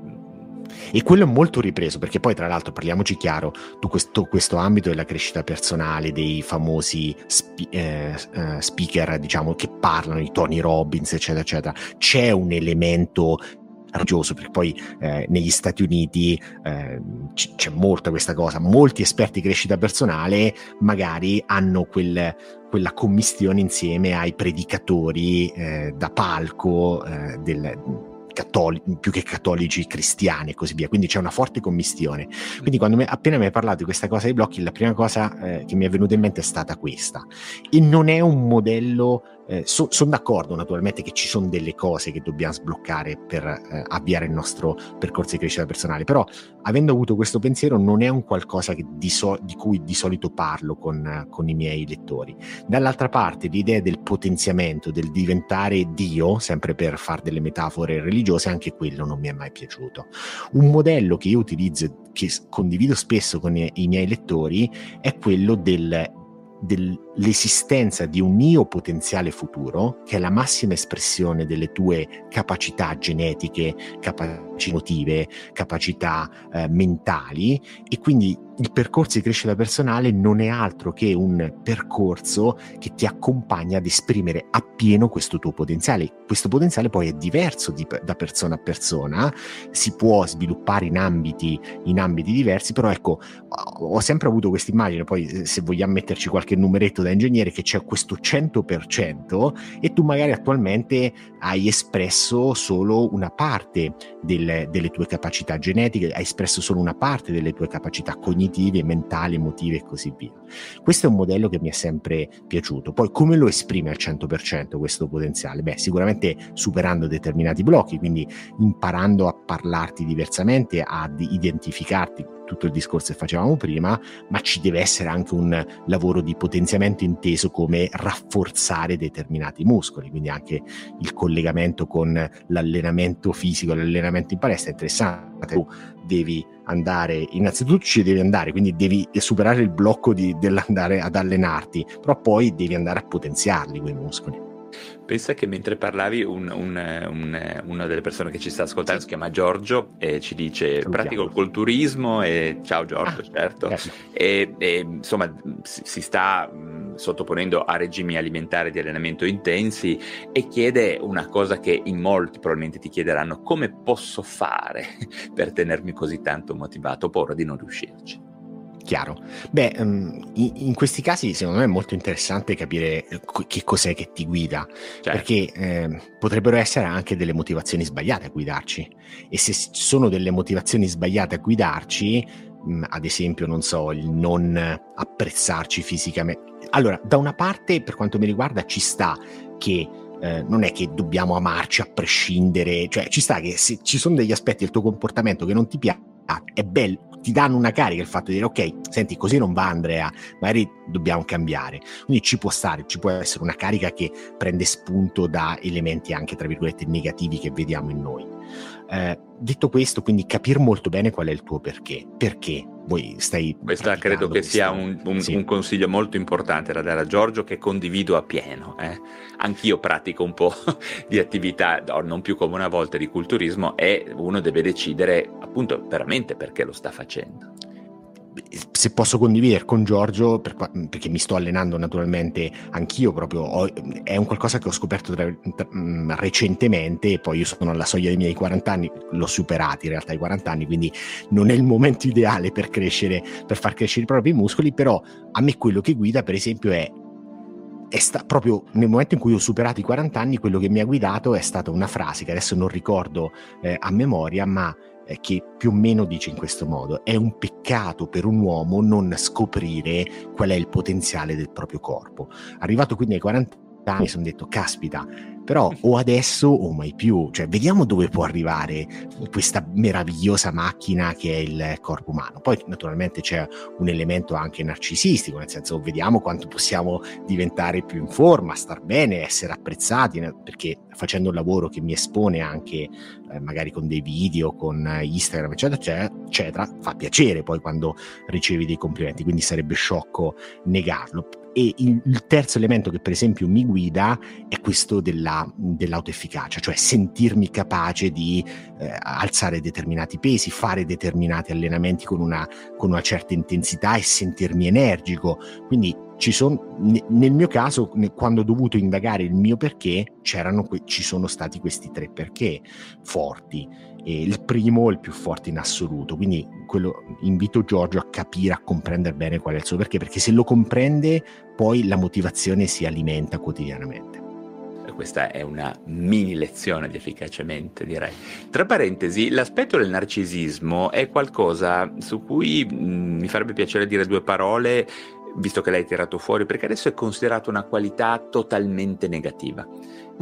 E quello è molto ripreso, perché poi tra l'altro parliamoci chiaro, tu questo, questo ambito della crescita personale, dei famosi spi, eh, eh, speaker, diciamo, che parlano di Tony Robbins, eccetera, eccetera, c'è un elemento religioso, perché poi eh, negli Stati Uniti eh, c- c'è molta questa cosa, molti esperti di crescita personale magari hanno quel, quella commistione insieme ai predicatori eh, da palco eh, del cattoli- più che cattolici cristiani e così via, quindi c'è una forte commistione. Quindi quando mi, appena mi hai parlato di questa cosa dei blocchi, la prima cosa eh, che mi è venuta in mente è stata questa. E non è un modello eh, so, sono d'accordo naturalmente che ci sono delle cose che dobbiamo sbloccare per eh, avviare il nostro percorso di crescita personale, però avendo avuto questo pensiero non è un qualcosa di, so, di, cui di solito parlo con, con, i miei lettori. Dall'altra parte l'idea del potenziamento, del diventare Dio, sempre per fare delle metafore religiose, anche quello non mi è mai piaciuto. Un modello che io utilizzo, che condivido spesso con i, i miei lettori, è quello del dell'esistenza di un io potenziale futuro, che è la massima espressione delle tue capacità genetiche, capacità emotive, capacità eh, mentali e quindi il percorso di crescita personale non è altro che un percorso che ti accompagna ad esprimere appieno questo tuo potenziale. Questo potenziale poi è diverso di, da persona a persona, si può sviluppare in ambiti, in ambiti diversi, però ecco, ho sempre avuto questa immagine, poi eh, se vogliamo metterci qualche numeretto da ingegnere, che c'è questo 100% e tu magari attualmente hai espresso solo una parte del, delle tue capacità genetiche, hai espresso solo una parte delle tue capacità cognitive, mentali, emotive e così via. Questo è un modello che mi è sempre piaciuto. Poi come lo esprime al 100% questo potenziale? Beh, sicuramente superando determinati blocchi, quindi imparando a parlarti diversamente, ad identificarti tutto il discorso che facevamo prima, ma ci deve essere anche un lavoro di potenziamento inteso come rafforzare determinati muscoli, quindi anche il collegamento con l'allenamento fisico, l'allenamento in palestra è interessante. Tu devi andare, innanzitutto ci devi andare, quindi devi superare il blocco di, dell'andare ad allenarti, però poi devi andare a potenziarli quei muscoli. Pensa che mentre parlavi un, un, un, una delle persone che ci sta ascoltando si chiama Giorgio e ci dice Salutiamo. pratico il culturismo e ciao Giorgio ah, certo eh. e, e, insomma si, si sta sottoponendo a regimi alimentari di allenamento intensi e chiede una cosa che in molti probabilmente ti chiederanno come posso fare per tenermi così tanto motivato ho paura di non riuscirci Chiaro. Beh, um, in, questi casi secondo me è molto interessante capire eh, che cos'è che ti guida, certo. perché eh, potrebbero essere anche delle motivazioni sbagliate a guidarci. E se ci sono delle motivazioni sbagliate a guidarci, mh, mm, ad esempio, non so, il non apprezzarci fisicamente. Allora, da una parte, per quanto mi riguarda, ci sta che eh, non è che dobbiamo amarci a prescindere, cioè ci sta che se ci sono degli aspetti del tuo comportamento che non ti piacciono, è bello, ti danno una carica il fatto di dire ok, senti, così non va Andrea, magari dobbiamo cambiare. Quindi ci può stare, ci può essere una carica che prende spunto da elementi anche, tra virgolette, negativi che vediamo in noi. Eh, detto questo, quindi capire molto bene qual è il tuo perché. Perché voi stai... Questa credo che sia un, un, sì. un, consiglio molto importante da dare a Giorgio che condivido appieno. Eh. Anch'io pratico un po' di attività, non più come una volta, di culturismo e uno deve decidere appunto veramente perché lo sta facendo se posso condividere con Giorgio, per, perché mi sto allenando naturalmente anch'io, proprio ho, è un qualcosa che ho scoperto tra, tra, mm, recentemente, poi io sono alla soglia dei miei 40 anni, l'ho superati in realtà i 40 anni, quindi non è il momento ideale per crescere, per far crescere i propri muscoli, però a me quello che guida, per esempio, è è sta, proprio nel momento in cui ho superato i 40 anni, quello che mi ha guidato è stata una frase che adesso non ricordo eh, a memoria, ma eh, che più o meno dice in questo modo, è un peccato per un uomo non scoprire qual è il potenziale del proprio corpo. Arrivato quindi ai 40 anni mi sono detto, caspita, però o adesso o mai più, cioè vediamo dove può arrivare questa meravigliosa macchina che è il corpo umano. Poi naturalmente c'è un elemento anche narcisistico, nel senso vediamo quanto possiamo diventare più in forma, star bene, essere apprezzati, perché facendo un lavoro che mi espone anche eh, magari con dei video, con Instagram, eccetera, eccetera, fa piacere poi quando ricevi dei complimenti, quindi sarebbe sciocco negarlo. E il, il terzo elemento che per esempio mi guida è questo della, dell'autoefficacia, cioè sentirmi capace di eh, alzare determinati pesi, fare determinati allenamenti con una, con una certa intensità e sentirmi energico. Quindi sono, nel mio caso, quando ho dovuto indagare il mio perché, ci sono stati questi tre perché forti. E il primo è il più forte in assoluto, quindi quello, invito Giorgio a capire, a comprendere bene qual è il suo perché, perché se lo comprende, poi la motivazione si alimenta quotidianamente questa è una mini lezione di efficacemente, direi. Tra parentesi, l'aspetto del narcisismo è qualcosa su cui mh, mi farebbe piacere dire due parole visto che l'hai tirato fuori, perché adesso è considerato una qualità totalmente negativa.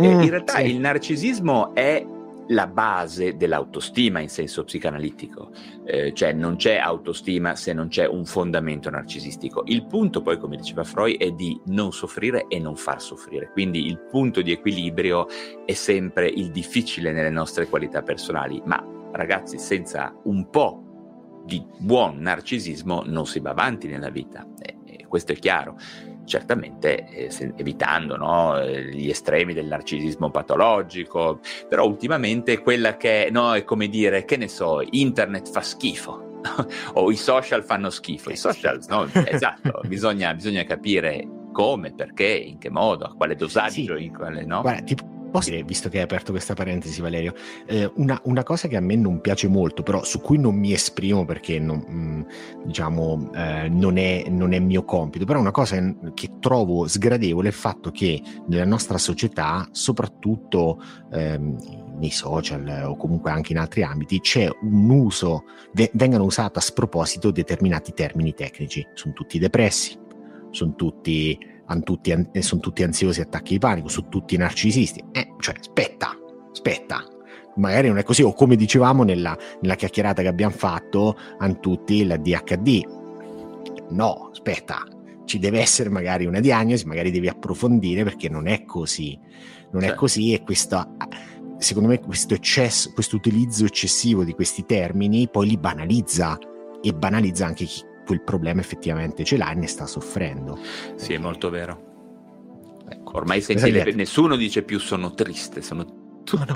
Mm, in realtà sì. il narcisismo è la base dell'autostima in senso psicanalitico, eh, cioè non c'è autostima se non c'è un fondamento narcisistico. Il punto poi, come diceva Freud, è di non soffrire e non far soffrire, quindi il punto di equilibrio è sempre il difficile nelle nostre qualità personali, ma ragazzi senza un po' di buon narcisismo non si va avanti nella vita. Eh, questo è chiaro. Certamente eh, evitando no, gli estremi del narcisismo patologico, però ultimamente quella che no, è come dire, che ne so, internet fa schifo o i social fanno schifo. I social, no, esatto, bisogna, bisogna capire come, perché, in che modo, a quale dosaggio, sì. in quale no. Guarda, tipo Posso dire, visto che hai aperto questa parentesi, Valerio, eh, una, una, cosa che a me non piace molto, però su cui non mi esprimo perché non, mm, diciamo, eh, non, è, non, è, mio compito, però una cosa che trovo sgradevole è il fatto che nella nostra società, soprattutto ehm, nei social o comunque anche in altri ambiti, c'è un uso, v- vengano usati a sproposito determinati termini tecnici. Sono tutti depressi, sono tutti tutti, sono tutti ansiosi, attacchi di panico, sono tutti narcisisti. Eh, cioè, aspetta, aspetta. Magari non è così, o come dicevamo nella, nella chiacchierata che abbiamo fatto, hanno tutti la DHD. No, aspetta, ci deve essere magari una diagnosi, magari devi approfondire perché non è così. Non cioè. è così e questo, secondo me questo eccesso, questo utilizzo eccessivo di questi termini poi li banalizza e banalizza anche chi, quel problema effettivamente ce l'ha e ne sta soffrendo. Sì, è molto vero. Ecco. Ormai senti, le, nessuno dice più sono triste, sono No, no.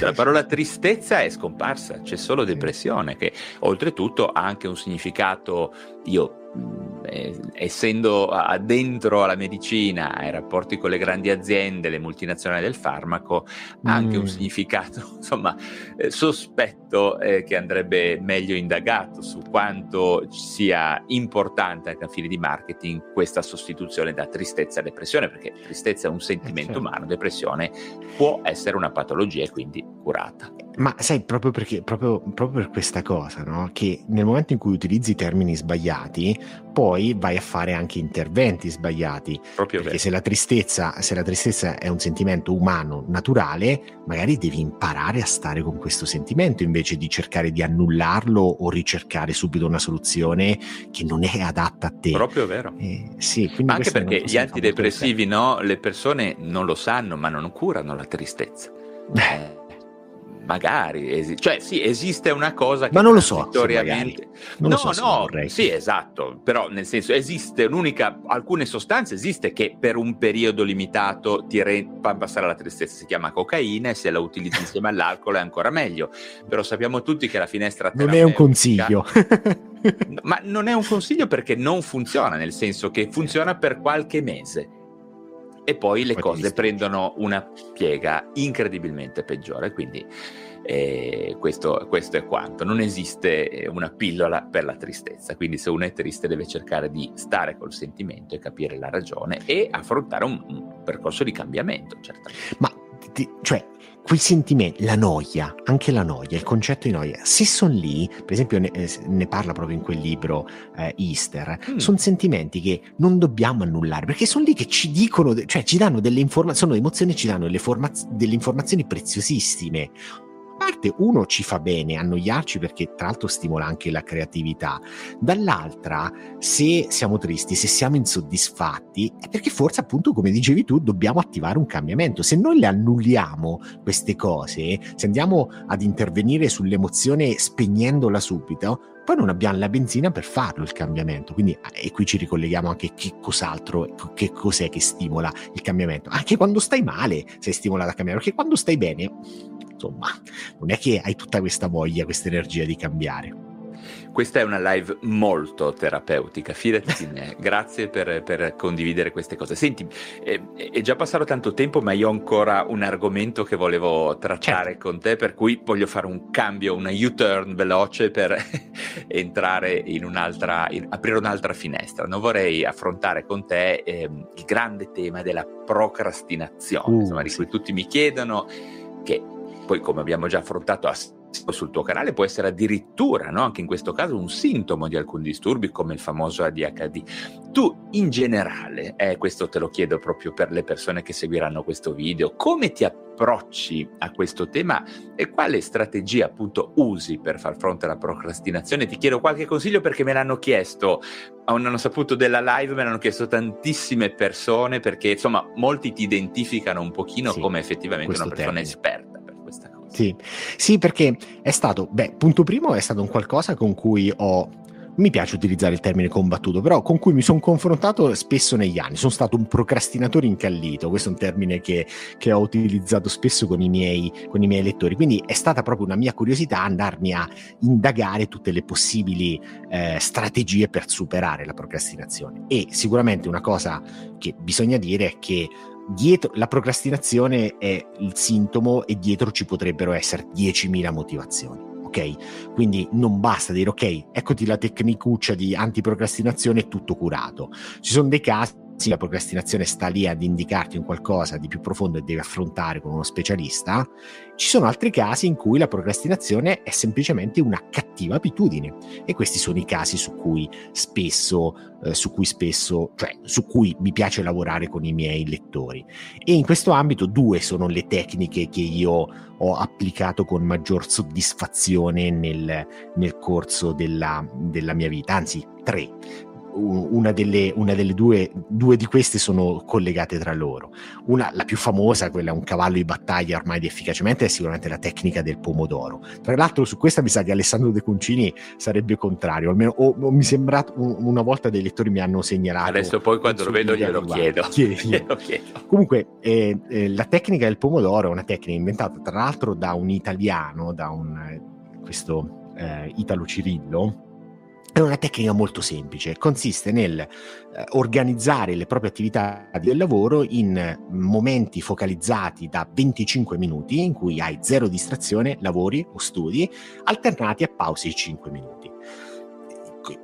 La parola tristezza è scomparsa, c'è solo depressione, che oltretutto ha anche un significato, io eh, essendo addentro alla medicina, ai rapporti con le grandi aziende, le multinazionali del farmaco, ha anche un mm. significato, insomma, eh, sospetto eh, che andrebbe meglio indagato su quanto sia importante anche a fini di marketing questa sostituzione da tristezza a depressione, perché tristezza è un sentimento certo. umano, depressione può essere una patologia e quindi curata. Ma sai, proprio, perché, proprio, proprio per questa cosa, no? che nel momento in cui utilizzi termini sbagliati, poi vai a fare anche interventi sbagliati. Proprio perché se la, tristezza, se la tristezza è un sentimento umano, naturale, magari devi imparare a stare con questo sentimento invece di cercare di annullarlo o ricercare subito una soluzione che non è adatta a te. Proprio vero. Eh, sì, anche perché gli antidepressivi, no, le persone non lo sanno, ma non curano la tristezza. Eh magari, esi- cioè sì, esiste una cosa che Ma non lo so, non no, so no, sì, esatto, però nel senso esiste un'unica alcune sostanze esiste che per un periodo limitato ti re- fa passare la tristezza, si chiama cocaina e se la utilizzi insieme all'alcol è ancora meglio. Però sappiamo tutti che la finestra Non è un consiglio. ma non è un consiglio perché non funziona, nel senso che funziona per qualche mese e poi le cose prendono una piega incredibilmente peggiore. Quindi eh, questo, questo, è quanto. Non esiste una pillola per la tristezza. Quindi se uno è triste deve cercare di stare col sentimento e capire la ragione e affrontare un, un percorso di cambiamento, certamente. Ma ti, cioè, quei sentimenti, la noia, anche la noia, il concetto di noia, se sono lì, per esempio ne, eh, ne, parla proprio in quel libro eh, Easter, mm. sono sentimenti che non dobbiamo annullare, perché sono lì che ci dicono, cioè ci danno delle informazioni, sono emozioni, ci danno formaz- delle informazioni preziosissime parte uno ci fa bene annoiarci perché tra l'altro stimola anche la creatività, dall'altra se siamo tristi, se siamo insoddisfatti, è perché forse appunto come dicevi tu dobbiamo attivare un cambiamento. Se noi le annulliamo queste cose, se andiamo ad intervenire sull'emozione spegnendola subito, poi non abbiamo la benzina per farlo il cambiamento. Quindi, eh, e qui ci ricolleghiamo anche che cos'altro, che cos'è che stimola il cambiamento. Anche quando stai male sei stimolato a cambiare, perché quando stai bene insomma, non è che hai tutta questa voglia, questa energia di cambiare. Questa è una live molto terapeutica, fidati di me, grazie per, per, condividere queste cose. Senti, è, è, già passato tanto tempo, ma io ho ancora un argomento che volevo trattare certo. con te, per cui voglio fare un cambio, una U-turn veloce per entrare in un'altra, in, aprire un'altra finestra. Non vorrei affrontare con te eh, il grande tema della procrastinazione, uh, insomma, di cui tutti mi chiedono che poi come abbiamo già affrontato sul tuo canale può essere addirittura, no? anche in questo caso, un sintomo di alcuni disturbi come il famoso ADHD. Tu in generale, eh, questo te lo chiedo proprio per le persone che seguiranno questo video, come ti approcci a questo tema e quale strategia appunto usi per far fronte alla procrastinazione? Ti chiedo qualche consiglio perché me l'hanno chiesto, hanno saputo della live, me l'hanno chiesto tantissime persone perché insomma molti ti identificano un pochino sì, come effettivamente una persona termine. esperta. Sì. sì, perché è stato, beh, punto primo è stato un qualcosa con cui ho mi piace utilizzare il termine combattuto, però con cui mi sono confrontato spesso negli anni. Sono stato un procrastinatore incallito, questo è un termine che, che ho utilizzato spesso con i, miei, con i, miei, lettori, quindi è stata proprio una mia curiosità andarmi a indagare tutte le possibili eh, strategie per superare la procrastinazione. E sicuramente una cosa che bisogna dire è che dietro la procrastinazione è il sintomo e dietro ci potrebbero essere 10.000 motivazioni. Ok? Quindi non basta dire ok, eccoti la tecnicuccia di antiprocrastinazione, è tutto curato. Ci sono dei casi la procrastinazione sta lì ad indicarti un qualcosa di più profondo e devi affrontare con uno specialista, ci sono altri casi in cui la procrastinazione è semplicemente una cattiva abitudine e questi sono i casi su cui spesso, eh, su cui spesso, cioè su cui mi piace lavorare con i miei lettori. E in questo ambito due sono le tecniche che io ho applicato con maggior soddisfazione nel, nel corso della, della mia vita, anzi tre una delle, una delle due, due, di queste sono collegate tra loro. Una, la più famosa, quella un cavallo di battaglia ormai di efficacemente, è sicuramente la tecnica del pomodoro. Tra l'altro, su questa mi sa che Alessandro De Concini sarebbe contrario, almeno o, o mi sembra una volta dei lettori mi hanno segnalato. Adesso poi quando lo vedo glielo chiedo. glielo chiedo. Comunque, eh, eh, la tecnica del pomodoro è una tecnica inventata tra l'altro da un italiano, da un, eh, questo eh, Italo Cirillo, è una tecnica molto semplice, consiste nel eh, organizzare le proprie attività del lavoro in momenti focalizzati da 25 minuti in cui hai zero distrazione, lavori o studi, alternati a pause di 5 minuti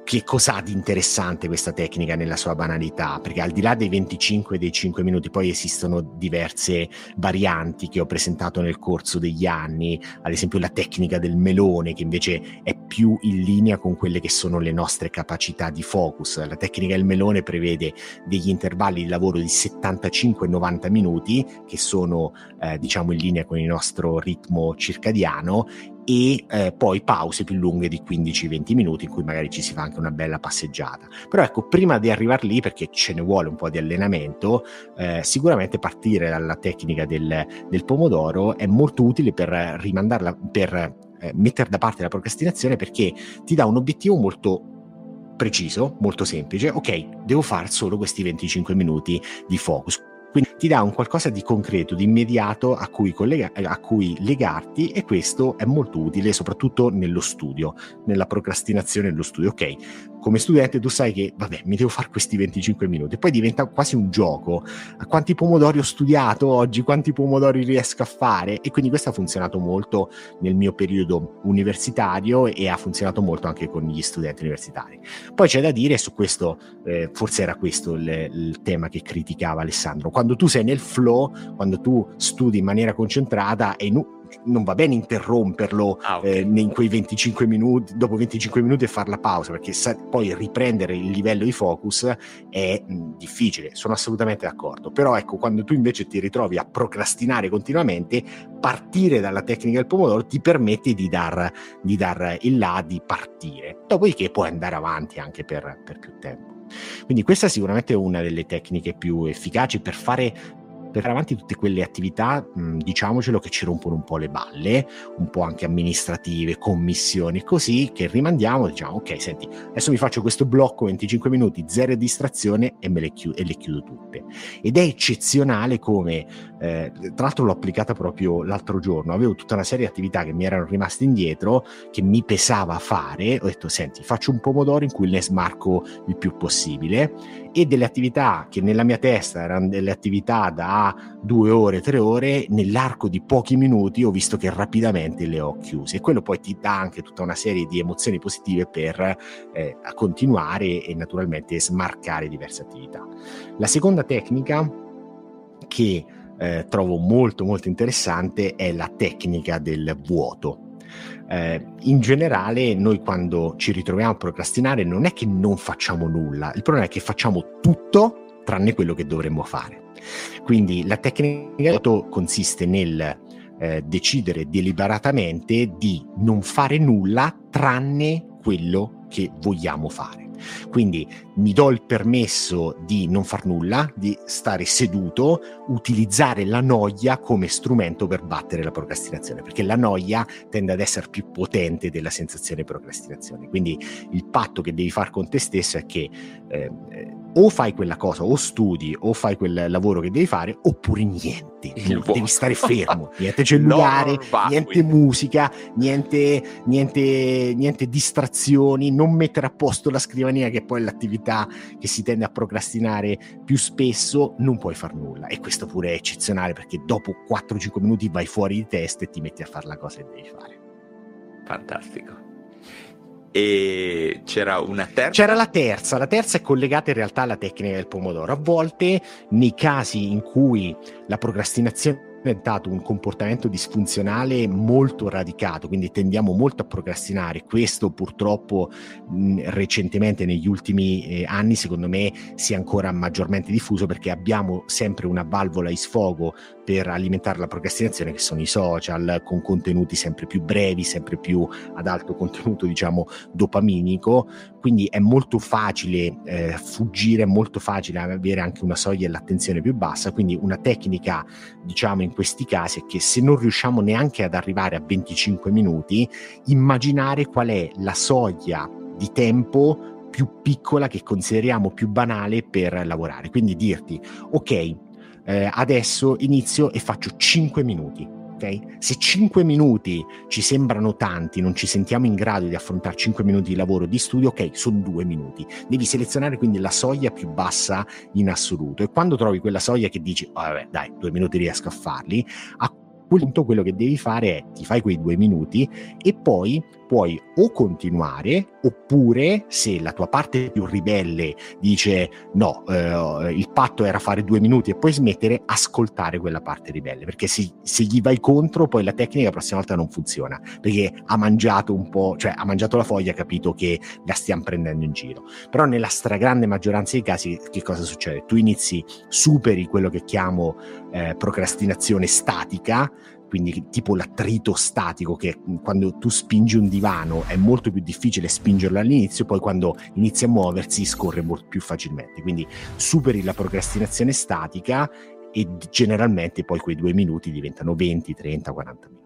che cosa ha di interessante questa tecnica nella sua banalità? Perché al di là dei 25 e dei 5 minuti, poi esistono diverse varianti che ho presentato nel corso degli anni, ad esempio la tecnica del melone, che invece è più in linea con quelle che sono le nostre capacità di focus. La tecnica del melone prevede degli intervalli di lavoro di 75-90 minuti, che sono eh, diciamo in linea con il nostro ritmo circadiano, e eh, poi pause più lunghe di 15-20 minuti in cui magari ci si fa anche una bella passeggiata. Però ecco, prima di arrivare lì, perché ce ne vuole un po' di allenamento, eh, sicuramente partire dalla tecnica del, del, pomodoro è molto utile per rimandarla, per eh, mettere da parte la procrastinazione perché ti dà un obiettivo molto preciso, molto semplice. Ok, devo fare solo questi 25 minuti di focus quindi ti dà un qualcosa di concreto, di immediato a cui, collega- a cui legarti e questo è molto utile soprattutto nello studio, nella procrastinazione dello studio. Ok, come studente tu sai che, vabbè, mi devo fare questi 25 minuti, poi diventa quasi un gioco. A quanti pomodori ho studiato oggi, quanti pomodori riesco a fare? E quindi questo ha funzionato molto nel mio periodo universitario e ha funzionato molto anche con gli studenti universitari. Poi c'è da dire su questo, eh, forse era questo il, il tema che criticava Alessandro, quando tu sei nel flow, quando tu studi in maniera concentrata, è, inu- non va bene interromperlo ah, okay. eh, in quei 25 minuti, dopo 25 minuti e fare la pausa, perché sa- poi riprendere il livello di focus è mh, difficile, sono assolutamente d'accordo. Però ecco, quando tu invece ti ritrovi a procrastinare continuamente, partire dalla tecnica del pomodoro ti permette di dar, di dar il là, di partire. Dopodiché puoi andare avanti anche per, per più tempo. Quindi questa è sicuramente una delle tecniche più efficaci per fare per fare avanti tutte quelle attività, mh, diciamocelo, che ci rompono un po' le balle, un po' anche amministrative, commissioni, così che rimandiamo, diciamo, ok, senti, adesso mi faccio questo blocco 25 minuti, zero distrazione e me le chiudo, e le chiudo tutte. Ed è eccezionale come, eh, tra l'altro l'ho applicata proprio l'altro giorno, avevo tutta una serie di attività che mi erano rimaste indietro, che mi pesava fare, ho detto, senti, faccio un pomodoro in cui ne smarco il più possibile e delle attività che nella mia testa erano delle attività da due ore, tre ore, nell'arco di pochi minuti ho visto che rapidamente le ho chiuse e quello poi ti dà anche tutta una serie di emozioni positive per eh, continuare e naturalmente smarcare diverse attività. La seconda tecnica che eh, trovo molto molto interessante è la tecnica del vuoto eh, in generale noi quando ci ritroviamo a procrastinare non è che non facciamo nulla, il problema è che facciamo tutto tranne quello che dovremmo fare. Quindi la tecnica consiste nel eh, decidere deliberatamente di non fare nulla tranne quello che vogliamo fare. Quindi mi do il permesso di non far nulla, di stare seduto, utilizzare la noia come strumento per battere la procrastinazione, perché la noia tende ad essere più potente della sensazione di procrastinazione. Quindi il patto che devi fare con te stesso è che eh, o fai quella cosa, o studi, o fai quel lavoro che devi fare, oppure niente. devi stare fermo, niente cellulare, no, niente musica, niente, niente, niente distrazioni, non mettere a posto la scrivania, che poi è l'attività che si tende a procrastinare più spesso, non puoi far nulla. E questo pure è eccezionale perché dopo 4-5 minuti vai fuori di testa e ti metti a fare la cosa che devi fare. Fantastico e c'era una terza. C'era la terza, la terza è collegata in realtà alla tecnica del pomodoro. A volte, nei casi in cui la procrastinazione diventato un comportamento disfunzionale molto radicato, quindi tendiamo molto a procrastinare. Questo purtroppo mh, recentemente negli ultimi eh, anni secondo me si è ancora maggiormente diffuso perché abbiamo sempre una valvola di sfogo per alimentare la procrastinazione che sono i social con contenuti sempre più brevi, sempre più ad alto contenuto diciamo dopaminico, quindi è molto facile eh, fuggire, è molto facile avere anche una soglia dell'attenzione più bassa, quindi una tecnica diciamo in questi casi è che se non riusciamo neanche ad arrivare a 25 minuti, immaginare qual è la soglia di tempo più piccola che consideriamo più banale per lavorare. Quindi dirti, ok, eh, adesso inizio e faccio 5 minuti ok? Se 5 minuti ci sembrano tanti, non ci sentiamo in grado di affrontare 5 minuti di lavoro di studio, ok, sono 2 minuti. Devi selezionare quindi la soglia più bassa in assoluto e quando trovi quella soglia che dici, oh, vabbè, dai, 2 minuti riesco a farli, a quel punto quello che devi fare è ti fai quei due minuti e poi puoi o continuare oppure se la tua parte più ribelle dice no, eh, il patto era fare due minuti e poi smettere, ascoltare quella parte ribelle perché se, se, gli vai contro poi la tecnica la prossima volta non funziona perché ha mangiato un po', cioè ha mangiato la foglia, ha capito che la stiamo prendendo in giro. Però nella stragrande maggioranza dei casi che cosa succede? Tu inizi, superi quello che chiamo eh, procrastinazione statica quindi tipo l'attrito statico che quando tu spingi un divano è molto più difficile spingerlo all'inizio, poi quando inizia a muoversi scorre molto più facilmente. Quindi superi la procrastinazione statica e generalmente poi quei due minuti diventano 20, 30, 40 minuti.